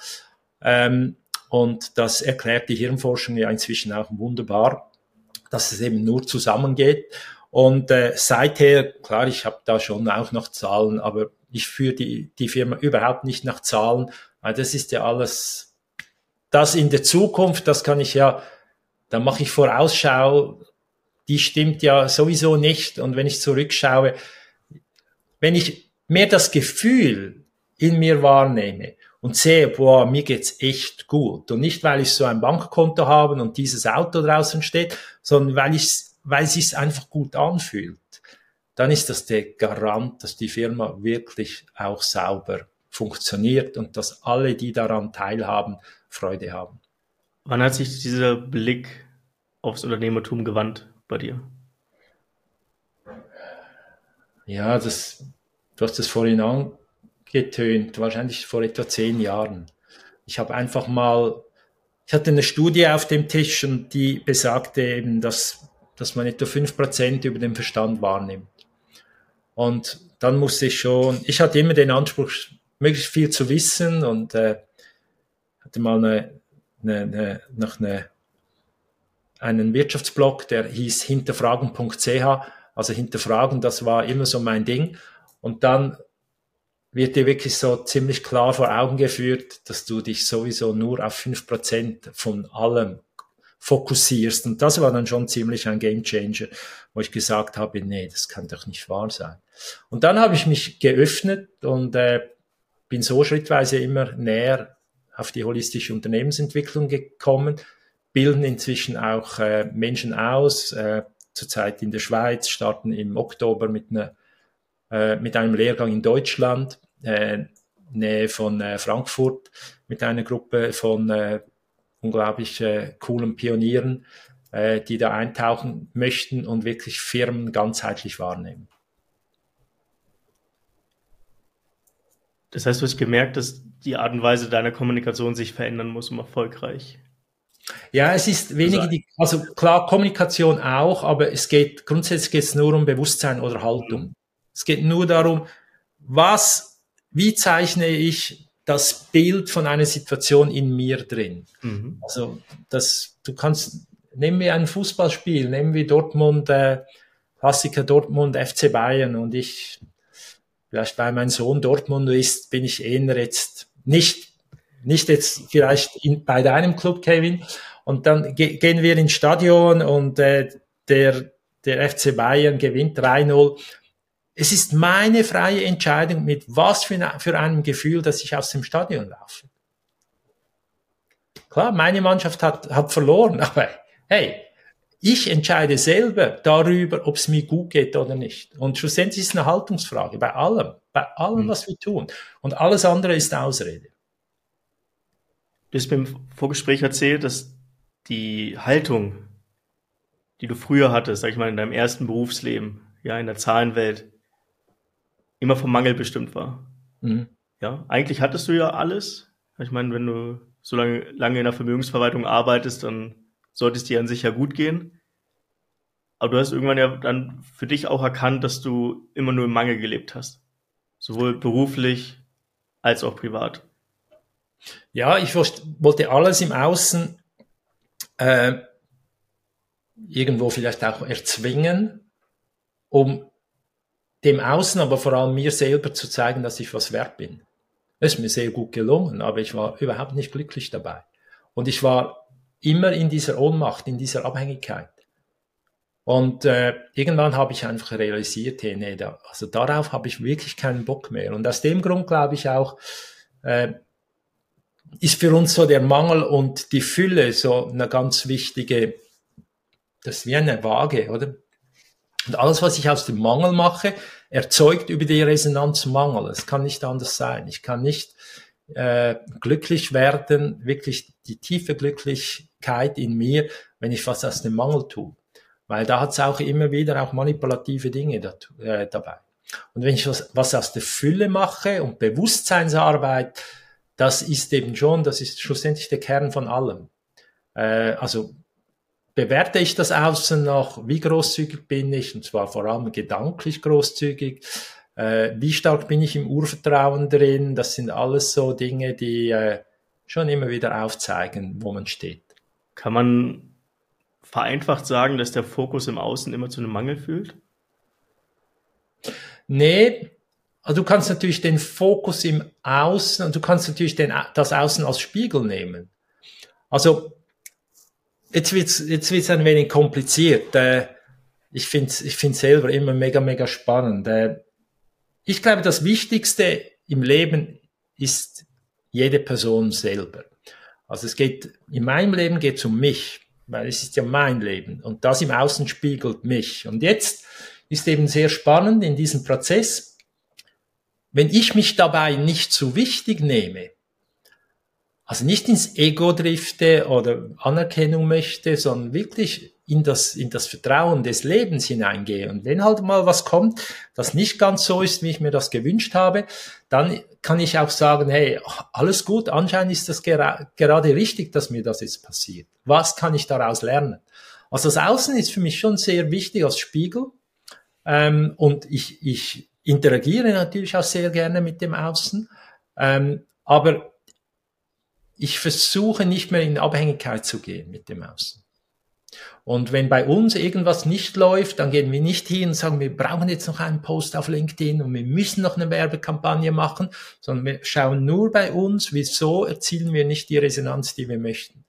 Ähm, und das erklärt die Hirnforschung ja inzwischen auch wunderbar, dass es eben nur zusammengeht. Und äh, seither, klar, ich habe da schon auch noch Zahlen, aber ich führe die, die Firma überhaupt nicht nach Zahlen, weil das ist ja alles, das in der Zukunft, das kann ich ja, da mache ich Vorausschau, die stimmt ja sowieso nicht. Und wenn ich zurückschaue, wenn ich mehr das Gefühl in mir wahrnehme und sehe, boah, mir geht's echt gut. Und nicht, weil ich so ein Bankkonto habe und dieses Auto draußen steht, sondern weil ich weil es sich einfach gut anfühlt, dann ist das der Garant, dass die Firma wirklich auch sauber funktioniert und dass alle, die daran teilhaben, Freude haben. Wann hat sich dieser Blick aufs Unternehmertum gewandt bei dir? Ja, das, du hast es vorhin angetönt, wahrscheinlich vor etwa zehn Jahren. Ich habe einfach mal, ich hatte eine Studie auf dem Tisch und die besagte eben, dass dass man etwa fünf Prozent über den Verstand wahrnimmt. Und dann musste ich schon, ich hatte immer den Anspruch, möglichst viel zu wissen und äh, hatte mal eine, eine, eine, noch eine, einen Wirtschaftsblog, der hieß hinterfragen.ch, also hinterfragen, das war immer so mein Ding. Und dann wird dir wirklich so ziemlich klar vor Augen geführt, dass du dich sowieso nur auf fünf Prozent von allem fokussierst. Und das war dann schon ziemlich ein Game Changer, wo ich gesagt habe, nee, das kann doch nicht wahr sein. Und dann habe ich mich geöffnet und äh, bin so schrittweise immer näher auf die holistische Unternehmensentwicklung gekommen, bilden inzwischen auch äh, Menschen aus, äh, zurzeit in der Schweiz, starten im Oktober mit, einer, äh, mit einem Lehrgang in Deutschland, äh, Nähe von äh, Frankfurt, mit einer Gruppe von äh, unglaublich äh, coolen Pionieren, äh, die da eintauchen möchten und wirklich Firmen ganzheitlich wahrnehmen. Das heißt, du hast gemerkt, dass die Art und Weise deiner Kommunikation sich verändern muss, um erfolgreich. Ja, es ist weniger die, also klar, Kommunikation auch, aber es geht, grundsätzlich geht es nur um Bewusstsein oder Haltung. Mhm. Es geht nur darum, was, wie zeichne ich das Bild von einer Situation in mir drin. Mhm. Also das, du kannst, nehmen wir ein Fußballspiel, nehmen wir Dortmund, äh, Klassiker Dortmund, FC Bayern und ich, vielleicht bei meinem Sohn Dortmund ist, bin ich eher jetzt nicht, nicht jetzt vielleicht in, bei deinem Club, Kevin. Und dann ge gehen wir ins Stadion und äh, der, der FC Bayern gewinnt 3-0 es ist meine freie Entscheidung, mit was für, für einem Gefühl, dass ich aus dem Stadion laufe. Klar, meine Mannschaft hat, hat verloren, aber hey, ich entscheide selber darüber, ob es mir gut geht oder nicht. Und schlussendlich ist es eine Haltungsfrage bei allem, bei allem, mhm. was wir tun. Und alles andere ist Ausrede. Du hast beim Vorgespräch erzählt, dass die Haltung, die du früher hattest, sag ich mal, in deinem ersten Berufsleben, ja, in der Zahlenwelt, immer vom Mangel bestimmt war. Mhm. Ja, eigentlich hattest du ja alles. Ich meine, wenn du so lange, lange in der Vermögensverwaltung arbeitest, dann sollte es dir an sich ja gut gehen. Aber du hast irgendwann ja dann für dich auch erkannt, dass du immer nur im Mangel gelebt hast. Sowohl beruflich als auch privat. Ja, ich wollte alles im Außen äh, irgendwo vielleicht auch erzwingen, um dem Außen, aber vor allem mir selber zu zeigen, dass ich was wert bin. Das ist mir sehr gut gelungen, aber ich war überhaupt nicht glücklich dabei. Und ich war immer in dieser Ohnmacht, in dieser Abhängigkeit. Und äh, irgendwann habe ich einfach realisiert, hey, nee, da, also darauf habe ich wirklich keinen Bock mehr. Und aus dem Grund glaube ich auch, äh, ist für uns so der Mangel und die Fülle so eine ganz wichtige, das ist wie eine Waage, oder? Und alles, was ich aus dem Mangel mache, erzeugt über die Resonanz Mangel. Es kann nicht anders sein. Ich kann nicht äh, glücklich werden, wirklich die tiefe Glücklichkeit in mir, wenn ich was aus dem Mangel tue. Weil da hat es auch immer wieder auch manipulative Dinge dat, äh, dabei. Und wenn ich was, was aus der Fülle mache und Bewusstseinsarbeit, das ist eben schon, das ist schlussendlich der Kern von allem. Äh, also bewerte ich das Außen noch, wie großzügig bin ich, und zwar vor allem gedanklich großzügig, äh, wie stark bin ich im Urvertrauen drin, das sind alles so Dinge, die äh, schon immer wieder aufzeigen, wo man steht. Kann man vereinfacht sagen, dass der Fokus im Außen immer zu einem Mangel führt? Nee, also du kannst natürlich den Fokus im Außen und du kannst natürlich den, das Außen als Spiegel nehmen. Also jetzt wird's jetzt wird's ein wenig kompliziert. Äh, ich finde ich finde selber immer mega mega spannend. Äh, ich glaube, das Wichtigste im Leben ist jede Person selber. Also es geht in meinem Leben geht es um mich, weil es ist ja mein Leben und das im Außen spiegelt mich. Und jetzt ist eben sehr spannend in diesem Prozess, wenn ich mich dabei nicht zu wichtig nehme, also nicht ins Ego drifte oder Anerkennung möchte, sondern wirklich in das, in das Vertrauen des Lebens hineingehe. Und wenn halt mal was kommt, das nicht ganz so ist, wie ich mir das gewünscht habe, dann kann ich auch sagen, hey, alles gut, anscheinend ist das gera gerade richtig, dass mir das jetzt passiert. Was kann ich daraus lernen? Also das Außen ist für mich schon sehr wichtig als Spiegel. Ähm, und ich, ich interagiere natürlich auch sehr gerne mit dem Außen. Ähm, aber ich versuche nicht mehr in Abhängigkeit zu gehen mit dem Außen. Und wenn bei uns irgendwas nicht läuft, dann gehen wir nicht hin und sagen, wir brauchen jetzt noch einen Post auf LinkedIn und wir müssen noch eine Werbekampagne machen, sondern wir schauen nur bei uns, wieso erzielen wir nicht die Resonanz, die wir möchten.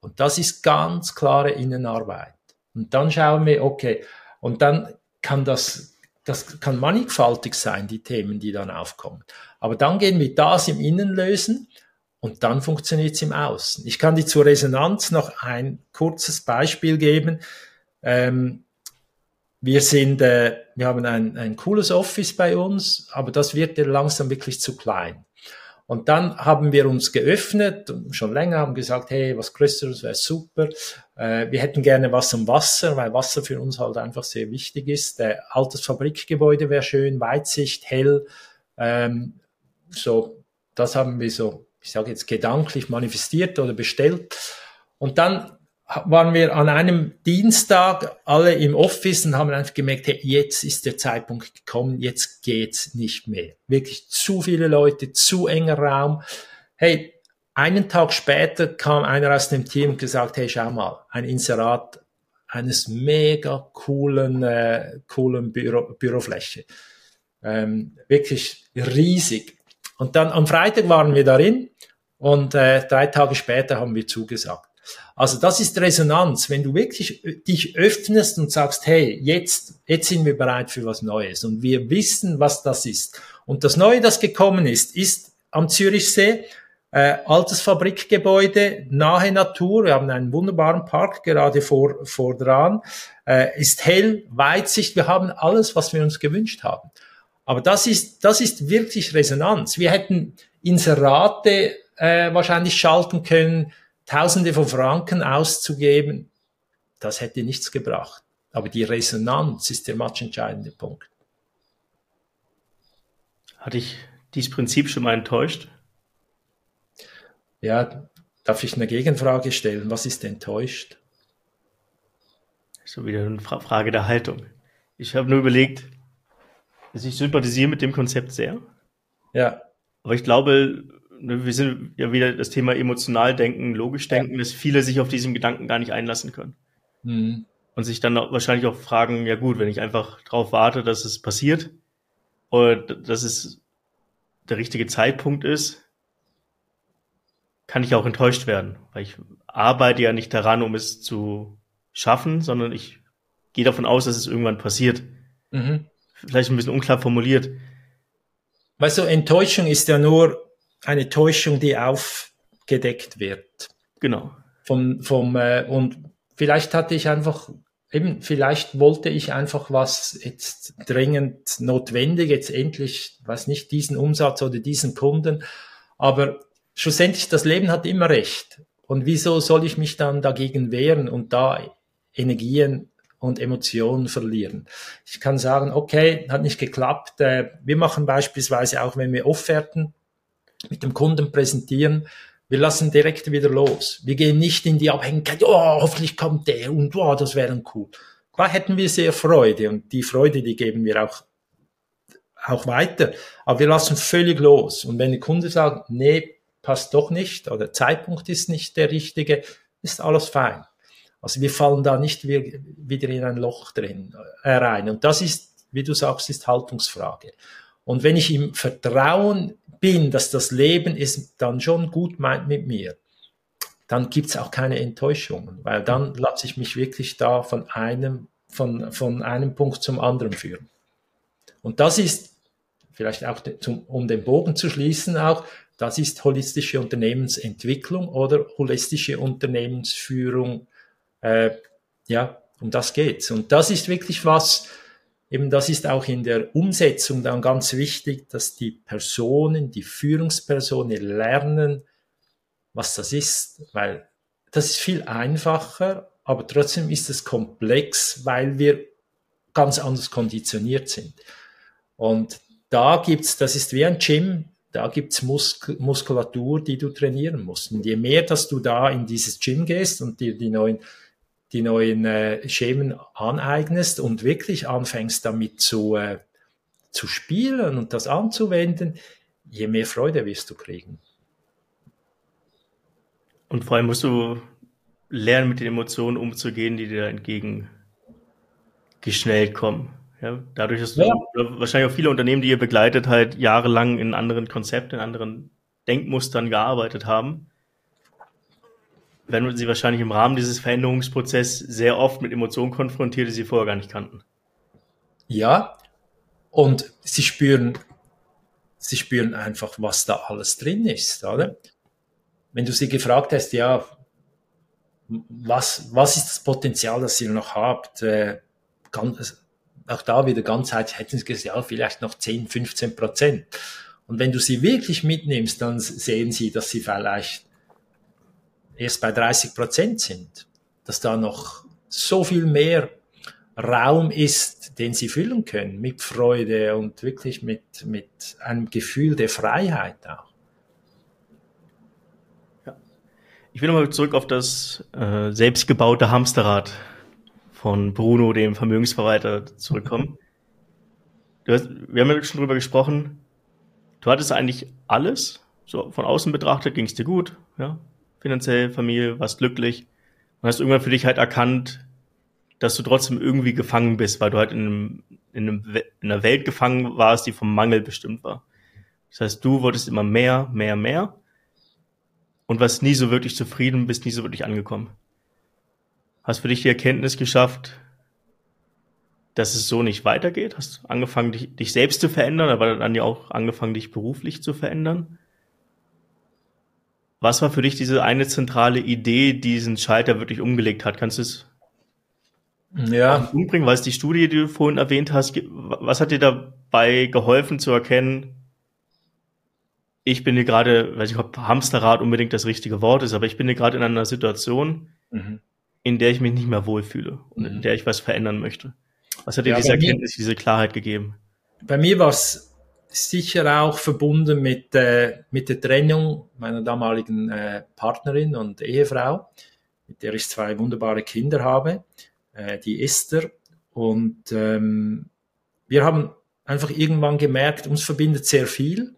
Und das ist ganz klare Innenarbeit. Und dann schauen wir, okay, und dann kann das, das kann mannigfaltig sein, die Themen, die dann aufkommen. Aber dann gehen wir das im Innen lösen und dann funktioniert es im Außen. Ich kann dir zur Resonanz noch ein kurzes Beispiel geben. Ähm, wir sind, äh, wir haben ein, ein cooles Office bei uns, aber das wird ja langsam wirklich zu klein. Und dann haben wir uns geöffnet, schon länger haben gesagt, hey, was Größeres wäre super. Äh, wir hätten gerne was am Wasser, weil Wasser für uns halt einfach sehr wichtig ist. Der altes Fabrikgebäude wäre schön, Weitsicht, hell. Ähm, so, das haben wir so ich sage jetzt gedanklich manifestiert oder bestellt. Und dann waren wir an einem Dienstag alle im Office und haben einfach gemerkt, hey, jetzt ist der Zeitpunkt gekommen, jetzt geht's nicht mehr. Wirklich zu viele Leute, zu enger Raum. Hey, einen Tag später kam einer aus dem Team und gesagt, hey, schau mal, ein Inserat eines mega coolen, äh, coolen Büro, Bürofläche. Ähm, wirklich riesig. Und dann am Freitag waren wir darin und äh, drei Tage später haben wir zugesagt. Also das ist Resonanz, wenn du wirklich dich öffnest und sagst, hey, jetzt, jetzt sind wir bereit für was Neues und wir wissen, was das ist. Und das Neue, das gekommen ist, ist am Zürichsee, äh, altes Fabrikgebäude, nahe Natur, wir haben einen wunderbaren Park gerade vor, vor dran, äh, ist hell, Weitsicht, wir haben alles, was wir uns gewünscht haben. Aber das ist, das ist wirklich Resonanz. Wir hätten Inserate äh, wahrscheinlich schalten können, Tausende von Franken auszugeben. Das hätte nichts gebracht. Aber die Resonanz ist der matchentscheidende Punkt. Hat dich dieses Prinzip schon mal enttäuscht? Ja, darf ich eine Gegenfrage stellen? Was ist enttäuscht? So wieder eine Frage der Haltung. Ich habe nur überlegt, also ich sympathisiere mit dem Konzept sehr. Ja. Aber ich glaube, ne, wir sind ja wieder das Thema emotional denken, logisch denken, ja. dass viele sich auf diesen Gedanken gar nicht einlassen können. Mhm. Und sich dann auch wahrscheinlich auch fragen, ja gut, wenn ich einfach darauf warte, dass es passiert oder dass es der richtige Zeitpunkt ist, kann ich auch enttäuscht werden, weil ich arbeite ja nicht daran, um es zu schaffen, sondern ich gehe davon aus, dass es irgendwann passiert. Mhm. Vielleicht ein bisschen unklar formuliert. Weißt du, Enttäuschung ist ja nur eine Täuschung, die aufgedeckt wird. Genau. Vom, vom, äh, und vielleicht hatte ich einfach, eben, vielleicht wollte ich einfach was jetzt dringend notwendig, jetzt endlich, weiß nicht, diesen Umsatz oder diesen Kunden. Aber schlussendlich, das Leben hat immer recht. Und wieso soll ich mich dann dagegen wehren und da Energien und Emotionen verlieren. Ich kann sagen, okay, hat nicht geklappt. Äh, wir machen beispielsweise auch, wenn wir Offerten mit dem Kunden präsentieren, wir lassen direkt wieder los. Wir gehen nicht in die Abhängigkeit, oh, hoffentlich kommt der und oh, das wäre cool. Da hätten wir sehr Freude und die Freude, die geben wir auch, auch weiter. Aber wir lassen völlig los. Und wenn der Kunde sagt, nee, passt doch nicht oder Zeitpunkt ist nicht der richtige, ist alles fein. Also wir fallen da nicht wieder in ein Loch drin äh, rein. Und das ist, wie du sagst, ist Haltungsfrage. Und wenn ich im Vertrauen bin, dass das Leben es dann schon gut meint mit mir, dann gibt's auch keine Enttäuschungen, weil dann lasse ich mich wirklich da von einem, von, von einem Punkt zum anderen führen. Und das ist vielleicht auch, zum, um den Bogen zu schließen, auch, das ist holistische Unternehmensentwicklung oder holistische Unternehmensführung äh, ja, um das geht's. Und das ist wirklich was, eben das ist auch in der Umsetzung dann ganz wichtig, dass die Personen, die Führungspersonen lernen, was das ist, weil das ist viel einfacher, aber trotzdem ist es komplex, weil wir ganz anders konditioniert sind. Und da gibt's, das ist wie ein Gym, da gibt's Musk Muskulatur, die du trainieren musst. Und je mehr, dass du da in dieses Gym gehst und dir die neuen die neuen äh, Schemen aneignest und wirklich anfängst damit zu, äh, zu spielen und das anzuwenden, je mehr Freude wirst du kriegen. Und vor allem musst du lernen, mit den Emotionen umzugehen, die dir entgegen geschnellt kommen. Ja, dadurch, dass du ja. wahrscheinlich auch viele Unternehmen, die ihr begleitet, halt jahrelang in anderen Konzepten, in anderen Denkmustern gearbeitet haben werden sie wahrscheinlich im Rahmen dieses Veränderungsprozesses sehr oft mit Emotionen konfrontiert, die sie vorher gar nicht kannten. Ja, und sie spüren, sie spüren einfach, was da alles drin ist, oder? Wenn du sie gefragt hast, ja, was, was ist das Potenzial, das ihr noch habt? Äh, ganz, auch da wieder ganzheitlich hätten sie gesagt, ja, vielleicht noch 10, 15 Prozent. Und wenn du sie wirklich mitnimmst, dann sehen sie, dass sie vielleicht erst bei 30 Prozent sind, dass da noch so viel mehr Raum ist, den sie füllen können mit Freude und wirklich mit, mit einem Gefühl der Freiheit auch. Ich will nochmal zurück auf das äh, selbstgebaute Hamsterrad von Bruno, dem Vermögensverwalter, zurückkommen. Hast, wir haben ja schon drüber gesprochen. Du hattest eigentlich alles, so von außen betrachtet ging es dir gut, ja, finanziell, Familie, warst glücklich und hast irgendwann für dich halt erkannt, dass du trotzdem irgendwie gefangen bist, weil du halt in, einem, in, einem, in einer Welt gefangen warst, die vom Mangel bestimmt war. Das heißt, du wolltest immer mehr, mehr, mehr und warst nie so wirklich zufrieden, bist nie so wirklich angekommen. Hast für dich die Erkenntnis geschafft, dass es so nicht weitergeht? Hast angefangen, dich, dich selbst zu verändern, aber dann ja auch angefangen, dich beruflich zu verändern? Was war für dich diese eine zentrale Idee, die diesen Schalter wirklich umgelegt hat? Kannst du es ja. umbringen? Weil es die Studie, die du vorhin erwähnt hast, was hat dir dabei geholfen zu erkennen, ich bin hier gerade, weiß ich, ob Hamsterrad unbedingt das richtige Wort ist, aber ich bin hier gerade in einer Situation, mhm. in der ich mich nicht mehr wohlfühle und mhm. in der ich was verändern möchte. Was hat dir ja, diese Erkenntnis, mir, diese Klarheit gegeben? Bei mir war es sicher auch verbunden mit, äh, mit der Trennung meiner damaligen äh, Partnerin und Ehefrau, mit der ich zwei wunderbare Kinder habe, äh, die Esther. Und ähm, wir haben einfach irgendwann gemerkt, uns verbindet sehr viel.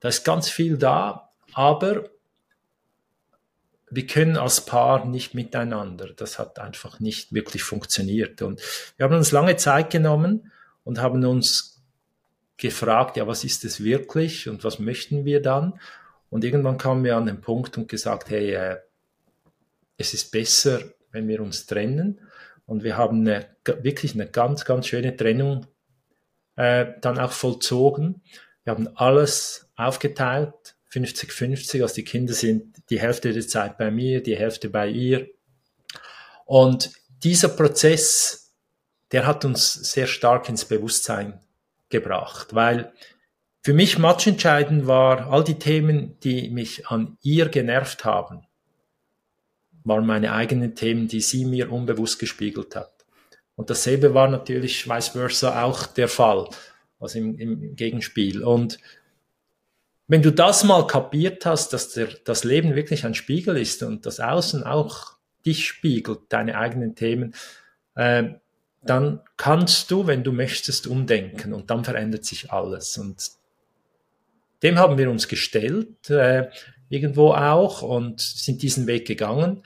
Da ist ganz viel da, aber wir können als Paar nicht miteinander. Das hat einfach nicht wirklich funktioniert. Und wir haben uns lange Zeit genommen und haben uns gefragt, ja, was ist es wirklich und was möchten wir dann? Und irgendwann kamen wir an den Punkt und gesagt, hey, äh, es ist besser, wenn wir uns trennen. Und wir haben eine, wirklich eine ganz, ganz schöne Trennung äh, dann auch vollzogen. Wir haben alles aufgeteilt, 50-50, also die Kinder sind die Hälfte der Zeit bei mir, die Hälfte bei ihr. Und dieser Prozess, der hat uns sehr stark ins Bewusstsein gebracht, weil für mich matchentscheidend war, all die Themen, die mich an ihr genervt haben, waren meine eigenen Themen, die sie mir unbewusst gespiegelt hat. Und dasselbe war natürlich vice versa auch der Fall, also im, im Gegenspiel. Und wenn du das mal kapiert hast, dass der, das Leben wirklich ein Spiegel ist und das Außen auch dich spiegelt, deine eigenen Themen, äh, dann kannst du, wenn du möchtest, umdenken und dann verändert sich alles. Und dem haben wir uns gestellt, äh, irgendwo auch, und sind diesen Weg gegangen.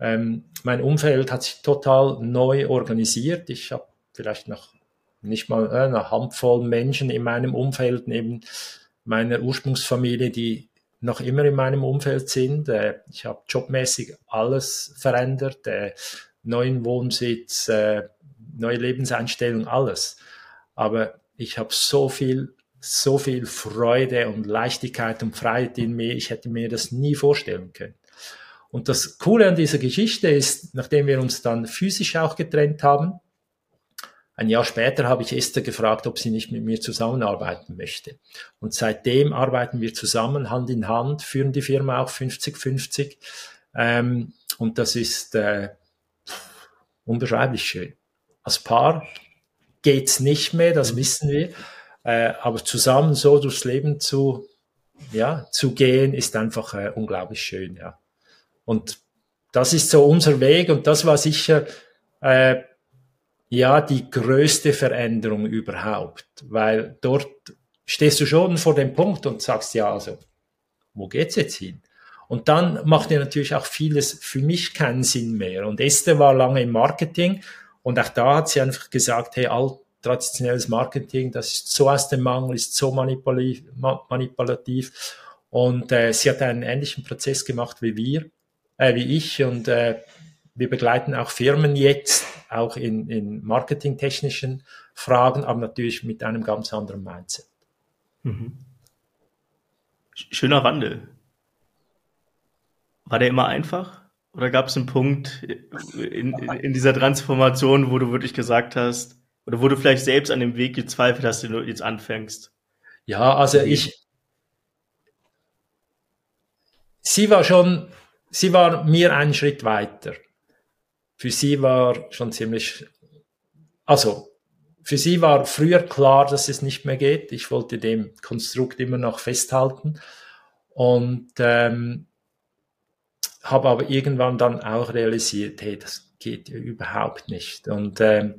Ähm, mein Umfeld hat sich total neu organisiert. Ich habe vielleicht noch nicht mal äh, eine Handvoll Menschen in meinem Umfeld, neben meiner Ursprungsfamilie, die noch immer in meinem Umfeld sind. Äh, ich habe jobmäßig alles verändert, äh, neuen Wohnsitz, äh, neue Lebenseinstellung, alles. Aber ich habe so viel, so viel Freude und Leichtigkeit und Freiheit in mir. Ich hätte mir das nie vorstellen können. Und das Coole an dieser Geschichte ist, nachdem wir uns dann physisch auch getrennt haben, ein Jahr später habe ich Esther gefragt, ob sie nicht mit mir zusammenarbeiten möchte. Und seitdem arbeiten wir zusammen, Hand in Hand, führen die Firma auch 50-50. Ähm, und das ist äh, unbeschreiblich schön. Als Paar geht's nicht mehr, das wissen wir. Äh, aber zusammen so durchs Leben zu, ja, zu gehen, ist einfach äh, unglaublich schön, ja. Und das ist so unser Weg und das war sicher äh, ja die größte Veränderung überhaupt, weil dort stehst du schon vor dem Punkt und sagst ja, also wo geht's jetzt hin? Und dann macht ja natürlich auch vieles für mich keinen Sinn mehr. Und Esther war lange im Marketing und auch da hat sie einfach gesagt, hey, all traditionelles Marketing, das ist so aus dem Mangel, ist so manipulativ. manipulativ. Und äh, sie hat einen ähnlichen Prozess gemacht wie wir äh, wie ich und äh, wir begleiten auch Firmen jetzt, auch in, in marketingtechnischen Fragen, aber natürlich mit einem ganz anderen Mindset. Mhm. Schöner Wandel. War der immer einfach? Oder gab es einen Punkt in, in, in, dieser Transformation, wo du wirklich gesagt hast, oder wo du vielleicht selbst an dem Weg gezweifelt hast, den du jetzt anfängst? Ja, also ich, sie war schon sie war mir einen Schritt weiter. Für sie war schon ziemlich, also für sie war früher klar, dass es nicht mehr geht. Ich wollte dem Konstrukt immer noch festhalten und ähm, habe aber irgendwann dann auch realisiert, hey, das geht überhaupt nicht. Und ähm,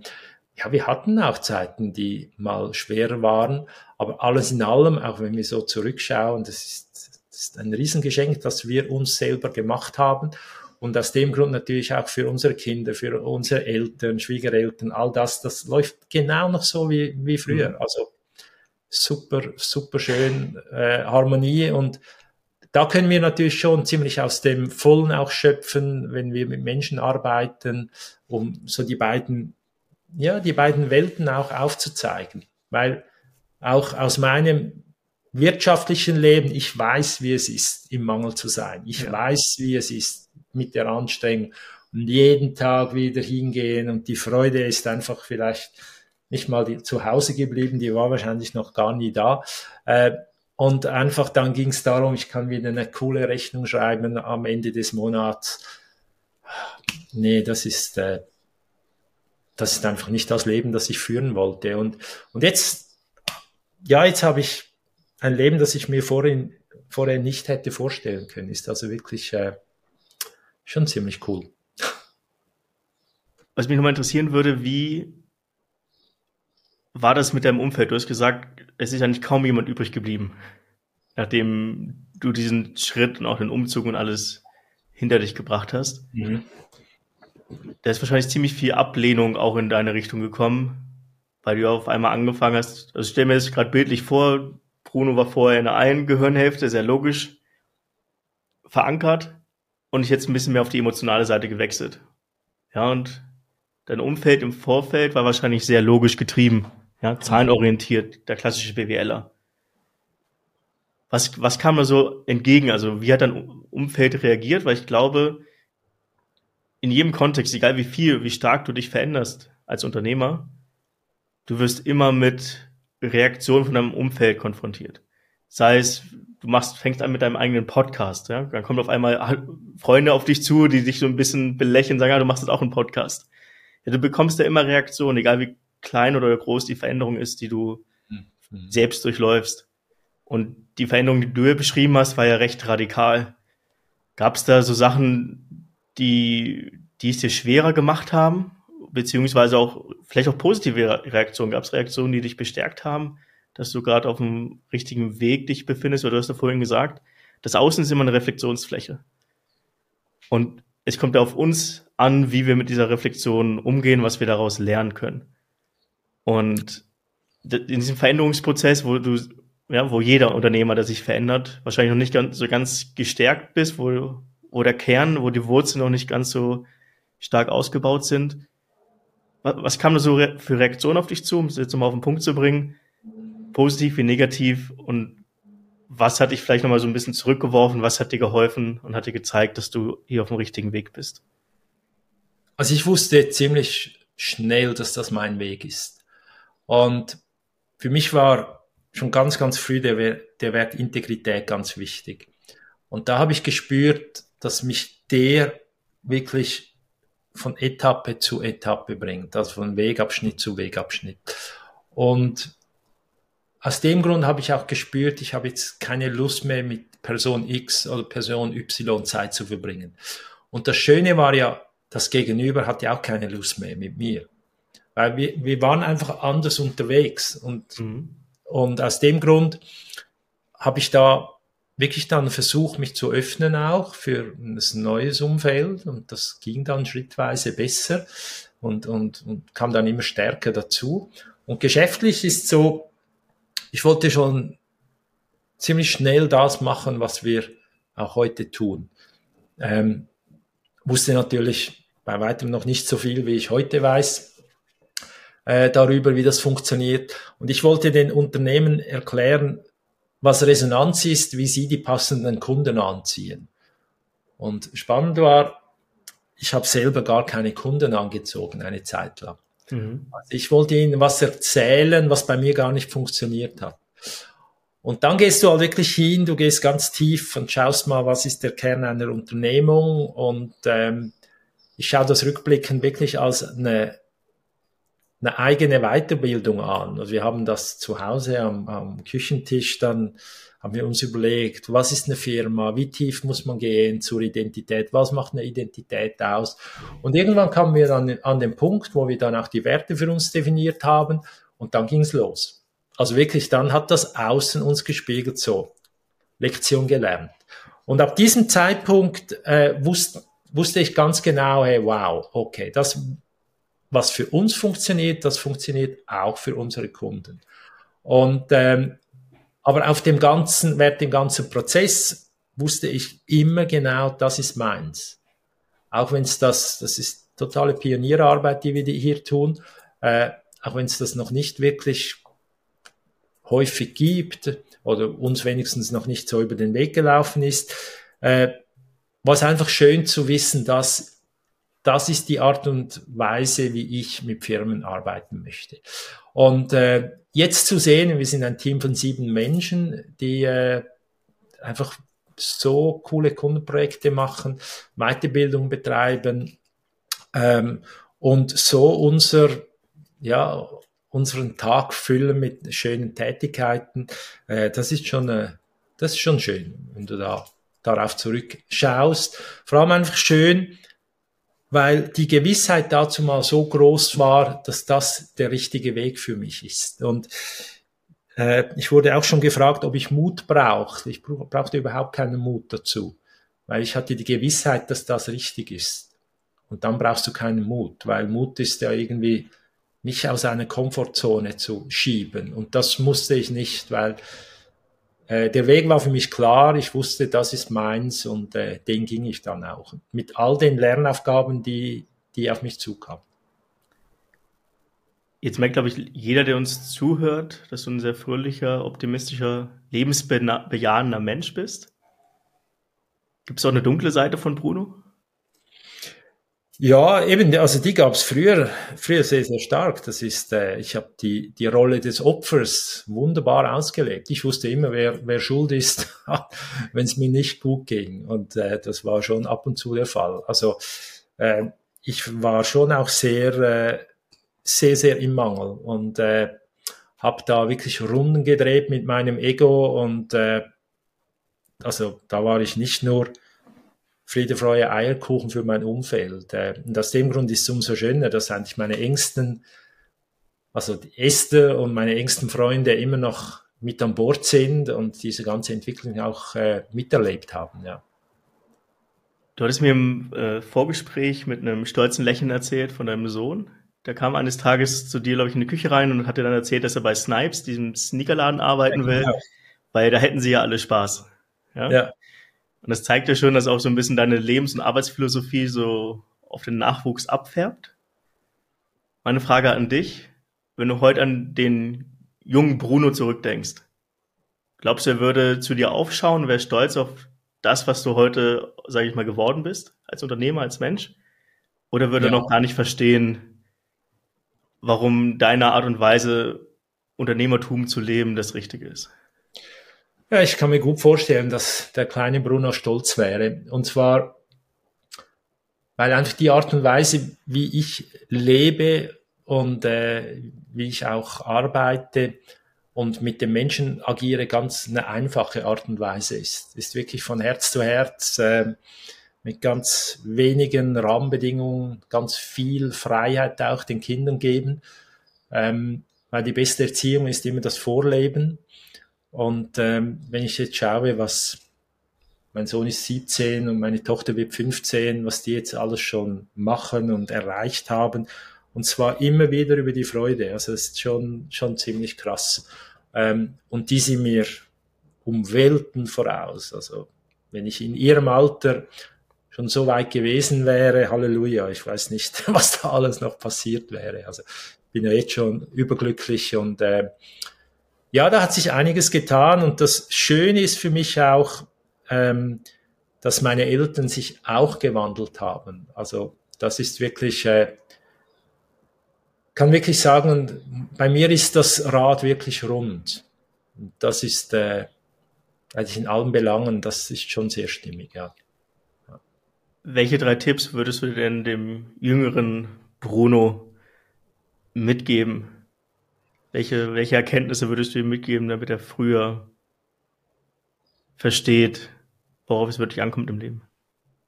ja, wir hatten auch Zeiten, die mal schwerer waren, aber alles in allem, auch wenn wir so zurückschauen, das ist ist ein Riesengeschenk, das wir uns selber gemacht haben. Und aus dem Grund natürlich auch für unsere Kinder, für unsere Eltern, Schwiegereltern, all das, das läuft genau noch so wie, wie früher. Mhm. Also super, super schön, äh, Harmonie und da können wir natürlich schon ziemlich aus dem Vollen auch schöpfen, wenn wir mit Menschen arbeiten, um so die beiden, ja, die beiden Welten auch aufzuzeigen. Weil auch aus meinem wirtschaftlichen Leben, ich weiß, wie es ist, im Mangel zu sein. Ich ja. weiß, wie es ist mit der Anstrengung und jeden Tag wieder hingehen und die Freude ist einfach vielleicht nicht mal die, zu Hause geblieben, die war wahrscheinlich noch gar nie da. Äh, und einfach dann ging es darum, ich kann wieder eine coole Rechnung schreiben am Ende des Monats. Nee, das ist, äh, das ist einfach nicht das Leben, das ich führen wollte. Und, und jetzt ja, jetzt habe ich ein Leben, das ich mir vorhin, vorher nicht hätte vorstellen können. Ist also wirklich äh, schon ziemlich cool. Was mich nochmal interessieren würde, wie war das mit deinem Umfeld? Du hast gesagt, es ist eigentlich kaum jemand übrig geblieben, nachdem du diesen Schritt und auch den Umzug und alles hinter dich gebracht hast. Mhm. Da ist wahrscheinlich ziemlich viel Ablehnung auch in deine Richtung gekommen, weil du auf einmal angefangen hast. Also stell mir das gerade bildlich vor, Bruno war vorher in der einen Gehirnhälfte, sehr logisch verankert und ich jetzt ein bisschen mehr auf die emotionale Seite gewechselt. Ja, und dein Umfeld im Vorfeld war wahrscheinlich sehr logisch getrieben, ja, zahlenorientiert, der klassische BWLer. Was, was kam da so entgegen? Also wie hat dein Umfeld reagiert? Weil ich glaube, in jedem Kontext, egal wie viel, wie stark du dich veränderst als Unternehmer, du wirst immer mit Reaktionen von deinem Umfeld konfrontiert. Sei es, du machst, fängst an mit deinem eigenen Podcast, ja, dann kommt auf einmal Freunde auf dich zu, die dich so ein bisschen belächeln, sagen, ja, du machst jetzt auch einen Podcast. Ja, du bekommst ja immer Reaktionen, egal wie klein oder groß die Veränderung ist, die du mhm. selbst durchläufst. Und die Veränderung, die du ja beschrieben hast, war ja recht radikal. Gab es da so Sachen, die, die es dir schwerer gemacht haben? Beziehungsweise auch vielleicht auch positive Reaktionen? Gab es Reaktionen, die dich bestärkt haben, dass du gerade auf dem richtigen Weg dich befindest? Oder du hast ja vorhin gesagt, das Außen ist immer eine Reflexionsfläche. Und es kommt ja auf uns an, wie wir mit dieser Reflexion umgehen, was wir daraus lernen können. Und in diesem Veränderungsprozess, wo du ja, wo jeder Unternehmer, der sich verändert, wahrscheinlich noch nicht ganz so ganz gestärkt bist, wo, wo der Kern, wo die Wurzeln noch nicht ganz so stark ausgebaut sind. Was, was kam da so für Reaktionen auf dich zu, um es jetzt mal auf den Punkt zu bringen? Positiv wie negativ und was hat dich vielleicht nochmal so ein bisschen zurückgeworfen? Was hat dir geholfen und hat dir gezeigt, dass du hier auf dem richtigen Weg bist? Also ich wusste ziemlich schnell, dass das mein Weg ist. Und für mich war schon ganz, ganz früh der, der Wert Integrität ganz wichtig. Und da habe ich gespürt, dass mich der wirklich von Etappe zu Etappe bringt, also von Wegabschnitt zu Wegabschnitt. Und aus dem Grund habe ich auch gespürt, ich habe jetzt keine Lust mehr mit Person X oder Person Y Zeit zu verbringen. Und das Schöne war ja, das Gegenüber hat ja auch keine Lust mehr mit mir. Weil wir, wir waren einfach anders unterwegs und mhm. Und aus dem Grund habe ich da wirklich dann versucht, mich zu öffnen auch für ein neues Umfeld und das ging dann schrittweise besser und, und, und kam dann immer stärker dazu. Und geschäftlich ist so, ich wollte schon ziemlich schnell das machen, was wir auch heute tun. Ähm, wusste natürlich bei weitem noch nicht so viel, wie ich heute weiß, äh, darüber, wie das funktioniert. Und ich wollte den Unternehmen erklären, was Resonanz ist, wie sie die passenden Kunden anziehen. Und spannend war, ich habe selber gar keine Kunden angezogen eine Zeit lang. Mhm. Also ich wollte ihnen was erzählen, was bei mir gar nicht funktioniert hat. Und dann gehst du halt wirklich hin, du gehst ganz tief und schaust mal, was ist der Kern einer Unternehmung. Und ähm, ich schaue das rückblickend wirklich als eine eine eigene Weiterbildung an. Also wir haben das zu Hause am, am Küchentisch, dann haben wir uns überlegt, was ist eine Firma, wie tief muss man gehen zur Identität, was macht eine Identität aus. Und irgendwann kamen wir dann an den Punkt, wo wir dann auch die Werte für uns definiert haben und dann ging's los. Also wirklich, dann hat das Außen uns gespiegelt so, Lektion gelernt. Und ab diesem Zeitpunkt äh, wusste, wusste ich ganz genau, hey, wow, okay, das was für uns funktioniert, das funktioniert auch für unsere Kunden. Und ähm, aber auf dem ganzen, während dem ganzen Prozess wusste ich immer genau, das ist meins. Auch wenn es das, das ist totale Pionierarbeit, die wir hier tun, äh, auch wenn es das noch nicht wirklich häufig gibt oder uns wenigstens noch nicht so über den Weg gelaufen ist, äh, war es einfach schön zu wissen, dass das ist die Art und Weise, wie ich mit Firmen arbeiten möchte. Und äh, jetzt zu sehen, wir sind ein Team von sieben Menschen, die äh, einfach so coole Kundenprojekte machen, Weiterbildung betreiben ähm, und so unser, ja, unseren Tag füllen mit schönen Tätigkeiten. Äh, das ist schon, äh, das ist schon schön, wenn du da darauf zurückschaust. Vor allem einfach schön, weil die Gewissheit dazu mal so groß war, dass das der richtige Weg für mich ist. Und äh, ich wurde auch schon gefragt, ob ich Mut brauche. Ich brauchte überhaupt keinen Mut dazu, weil ich hatte die Gewissheit, dass das richtig ist. Und dann brauchst du keinen Mut, weil Mut ist ja irgendwie mich aus einer Komfortzone zu schieben. Und das musste ich nicht, weil äh, der Weg war für mich klar. Ich wusste, das ist meins und äh, den ging ich dann auch. Mit all den Lernaufgaben, die, die auf mich zukamen. Jetzt merkt, glaube ich, jeder, der uns zuhört, dass du ein sehr fröhlicher, optimistischer, lebensbejahender Mensch bist. Gibt es auch eine dunkle Seite von Bruno? Ja, eben, also die gab es früher, früher sehr, sehr stark. Das ist, äh, ich habe die, die Rolle des Opfers wunderbar ausgelebt. Ich wusste immer, wer, wer schuld ist, wenn es mir nicht gut ging. Und äh, das war schon ab und zu der Fall. Also äh, ich war schon auch sehr, äh, sehr, sehr im Mangel und äh, habe da wirklich Runden gedreht mit meinem Ego und äh, also da war ich nicht nur Friede, Freude, Eierkuchen für mein Umfeld. Äh, und aus dem Grund ist es umso schöner, dass eigentlich meine engsten, also die Esther und meine engsten Freunde immer noch mit an Bord sind und diese ganze Entwicklung auch äh, miterlebt haben. Ja. Du hattest mir im äh, Vorgespräch mit einem stolzen Lächeln erzählt von deinem Sohn. Der kam eines Tages zu dir, glaube ich, in die Küche rein und hat dir dann erzählt, dass er bei Snipes, diesem Sneakerladen, arbeiten will, ja, genau. weil da hätten sie ja alle Spaß. Ja. ja. Und das zeigt ja schon, dass auch so ein bisschen deine Lebens- und Arbeitsphilosophie so auf den Nachwuchs abfärbt. Meine Frage an dich, wenn du heute an den jungen Bruno zurückdenkst, glaubst du, er würde zu dir aufschauen, wäre stolz auf das, was du heute, sage ich mal, geworden bist, als Unternehmer, als Mensch? Oder würde ja. er noch gar nicht verstehen, warum deine Art und Weise, Unternehmertum zu leben, das Richtige ist? Ja, ich kann mir gut vorstellen, dass der kleine Bruno stolz wäre. Und zwar, weil einfach die Art und Weise, wie ich lebe und äh, wie ich auch arbeite und mit den Menschen agiere, ganz eine einfache Art und Weise ist. Ist wirklich von Herz zu Herz, äh, mit ganz wenigen Rahmenbedingungen, ganz viel Freiheit auch den Kindern geben. Ähm, weil die beste Erziehung ist immer das Vorleben. Und ähm, wenn ich jetzt schaue, was mein Sohn ist 17 und meine Tochter wird 15, was die jetzt alles schon machen und erreicht haben. Und zwar immer wieder über die Freude. Also das ist schon, schon ziemlich krass. Ähm, und die sind mir um Welten voraus. Also wenn ich in ihrem Alter schon so weit gewesen wäre, Halleluja, ich weiß nicht, was da alles noch passiert wäre. Also bin ja jetzt schon überglücklich und äh, ja, da hat sich einiges getan und das Schöne ist für mich auch, ähm, dass meine Eltern sich auch gewandelt haben. Also das ist wirklich, äh, kann wirklich sagen, bei mir ist das Rad wirklich rund. Das ist äh, eigentlich in allen Belangen, das ist schon sehr stimmig, ja. ja. Welche drei Tipps würdest du denn dem jüngeren Bruno mitgeben, welche, welche Erkenntnisse würdest du ihm mitgeben, damit er früher versteht, worauf es wirklich ankommt im Leben?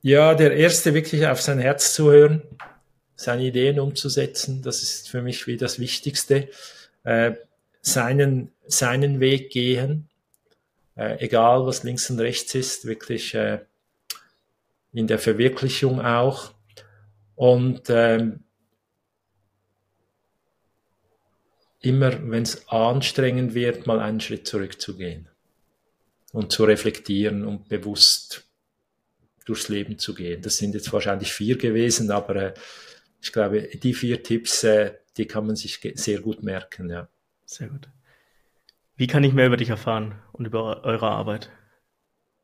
Ja, der erste wirklich auf sein Herz zu hören, seine Ideen umzusetzen, das ist für mich wie das Wichtigste. Äh, seinen, seinen Weg gehen, äh, egal was links und rechts ist, wirklich äh, in der Verwirklichung auch. Und ähm, immer, wenn es anstrengend wird, mal einen Schritt zurückzugehen und zu reflektieren und bewusst durchs Leben zu gehen. Das sind jetzt wahrscheinlich vier gewesen, aber äh, ich glaube, die vier Tipps, äh, die kann man sich sehr gut merken. Ja. Sehr gut. Wie kann ich mehr über dich erfahren und über eure Arbeit?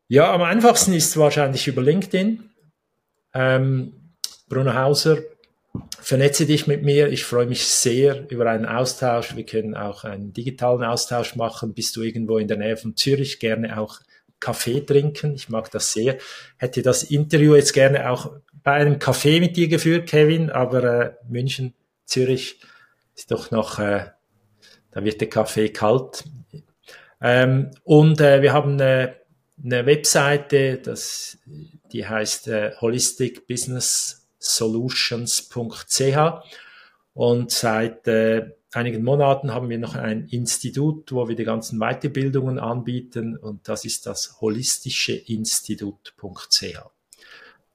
Ja, am einfachsten ist es wahrscheinlich über LinkedIn. Ähm, Bruno Hauser, Vernetze dich mit mir. Ich freue mich sehr über einen Austausch. Wir können auch einen digitalen Austausch machen. Bist du irgendwo in der Nähe von Zürich? Gerne auch Kaffee trinken. Ich mag das sehr. Hätte das Interview jetzt gerne auch bei einem Kaffee mit dir geführt, Kevin, aber äh, München, Zürich ist doch noch äh, da wird der Kaffee kalt. Ähm, und äh, wir haben eine, eine Webseite, das, die heißt äh, holisticbusinesssolutions.ch und seit äh, einigen Monaten haben wir noch ein Institut, wo wir die ganzen Weiterbildungen anbieten und das ist das holistischeinstitut.ch.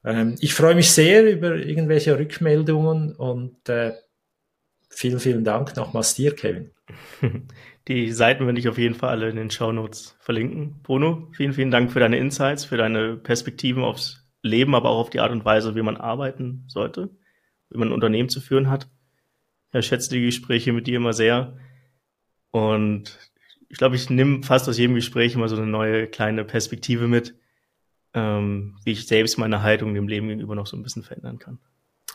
Ähm, ich freue mich sehr über irgendwelche Rückmeldungen und äh, vielen, vielen Dank nochmals dir, Kevin. Die Seiten werde ich auf jeden Fall alle in den Show Notes verlinken. Bruno, vielen, vielen Dank für deine Insights, für deine Perspektiven aufs Leben, aber auch auf die Art und Weise, wie man arbeiten sollte, wie man ein Unternehmen zu führen hat. Ich schätze die Gespräche mit dir immer sehr. Und ich glaube, ich nehme fast aus jedem Gespräch immer so eine neue kleine Perspektive mit, ähm, wie ich selbst meine Haltung dem Leben gegenüber noch so ein bisschen verändern kann.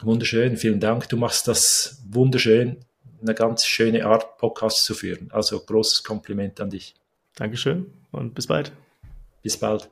Wunderschön, vielen Dank. Du machst das wunderschön eine ganz schöne Art, Podcast zu führen. Also großes Kompliment an dich. Dankeschön und bis bald. Bis bald.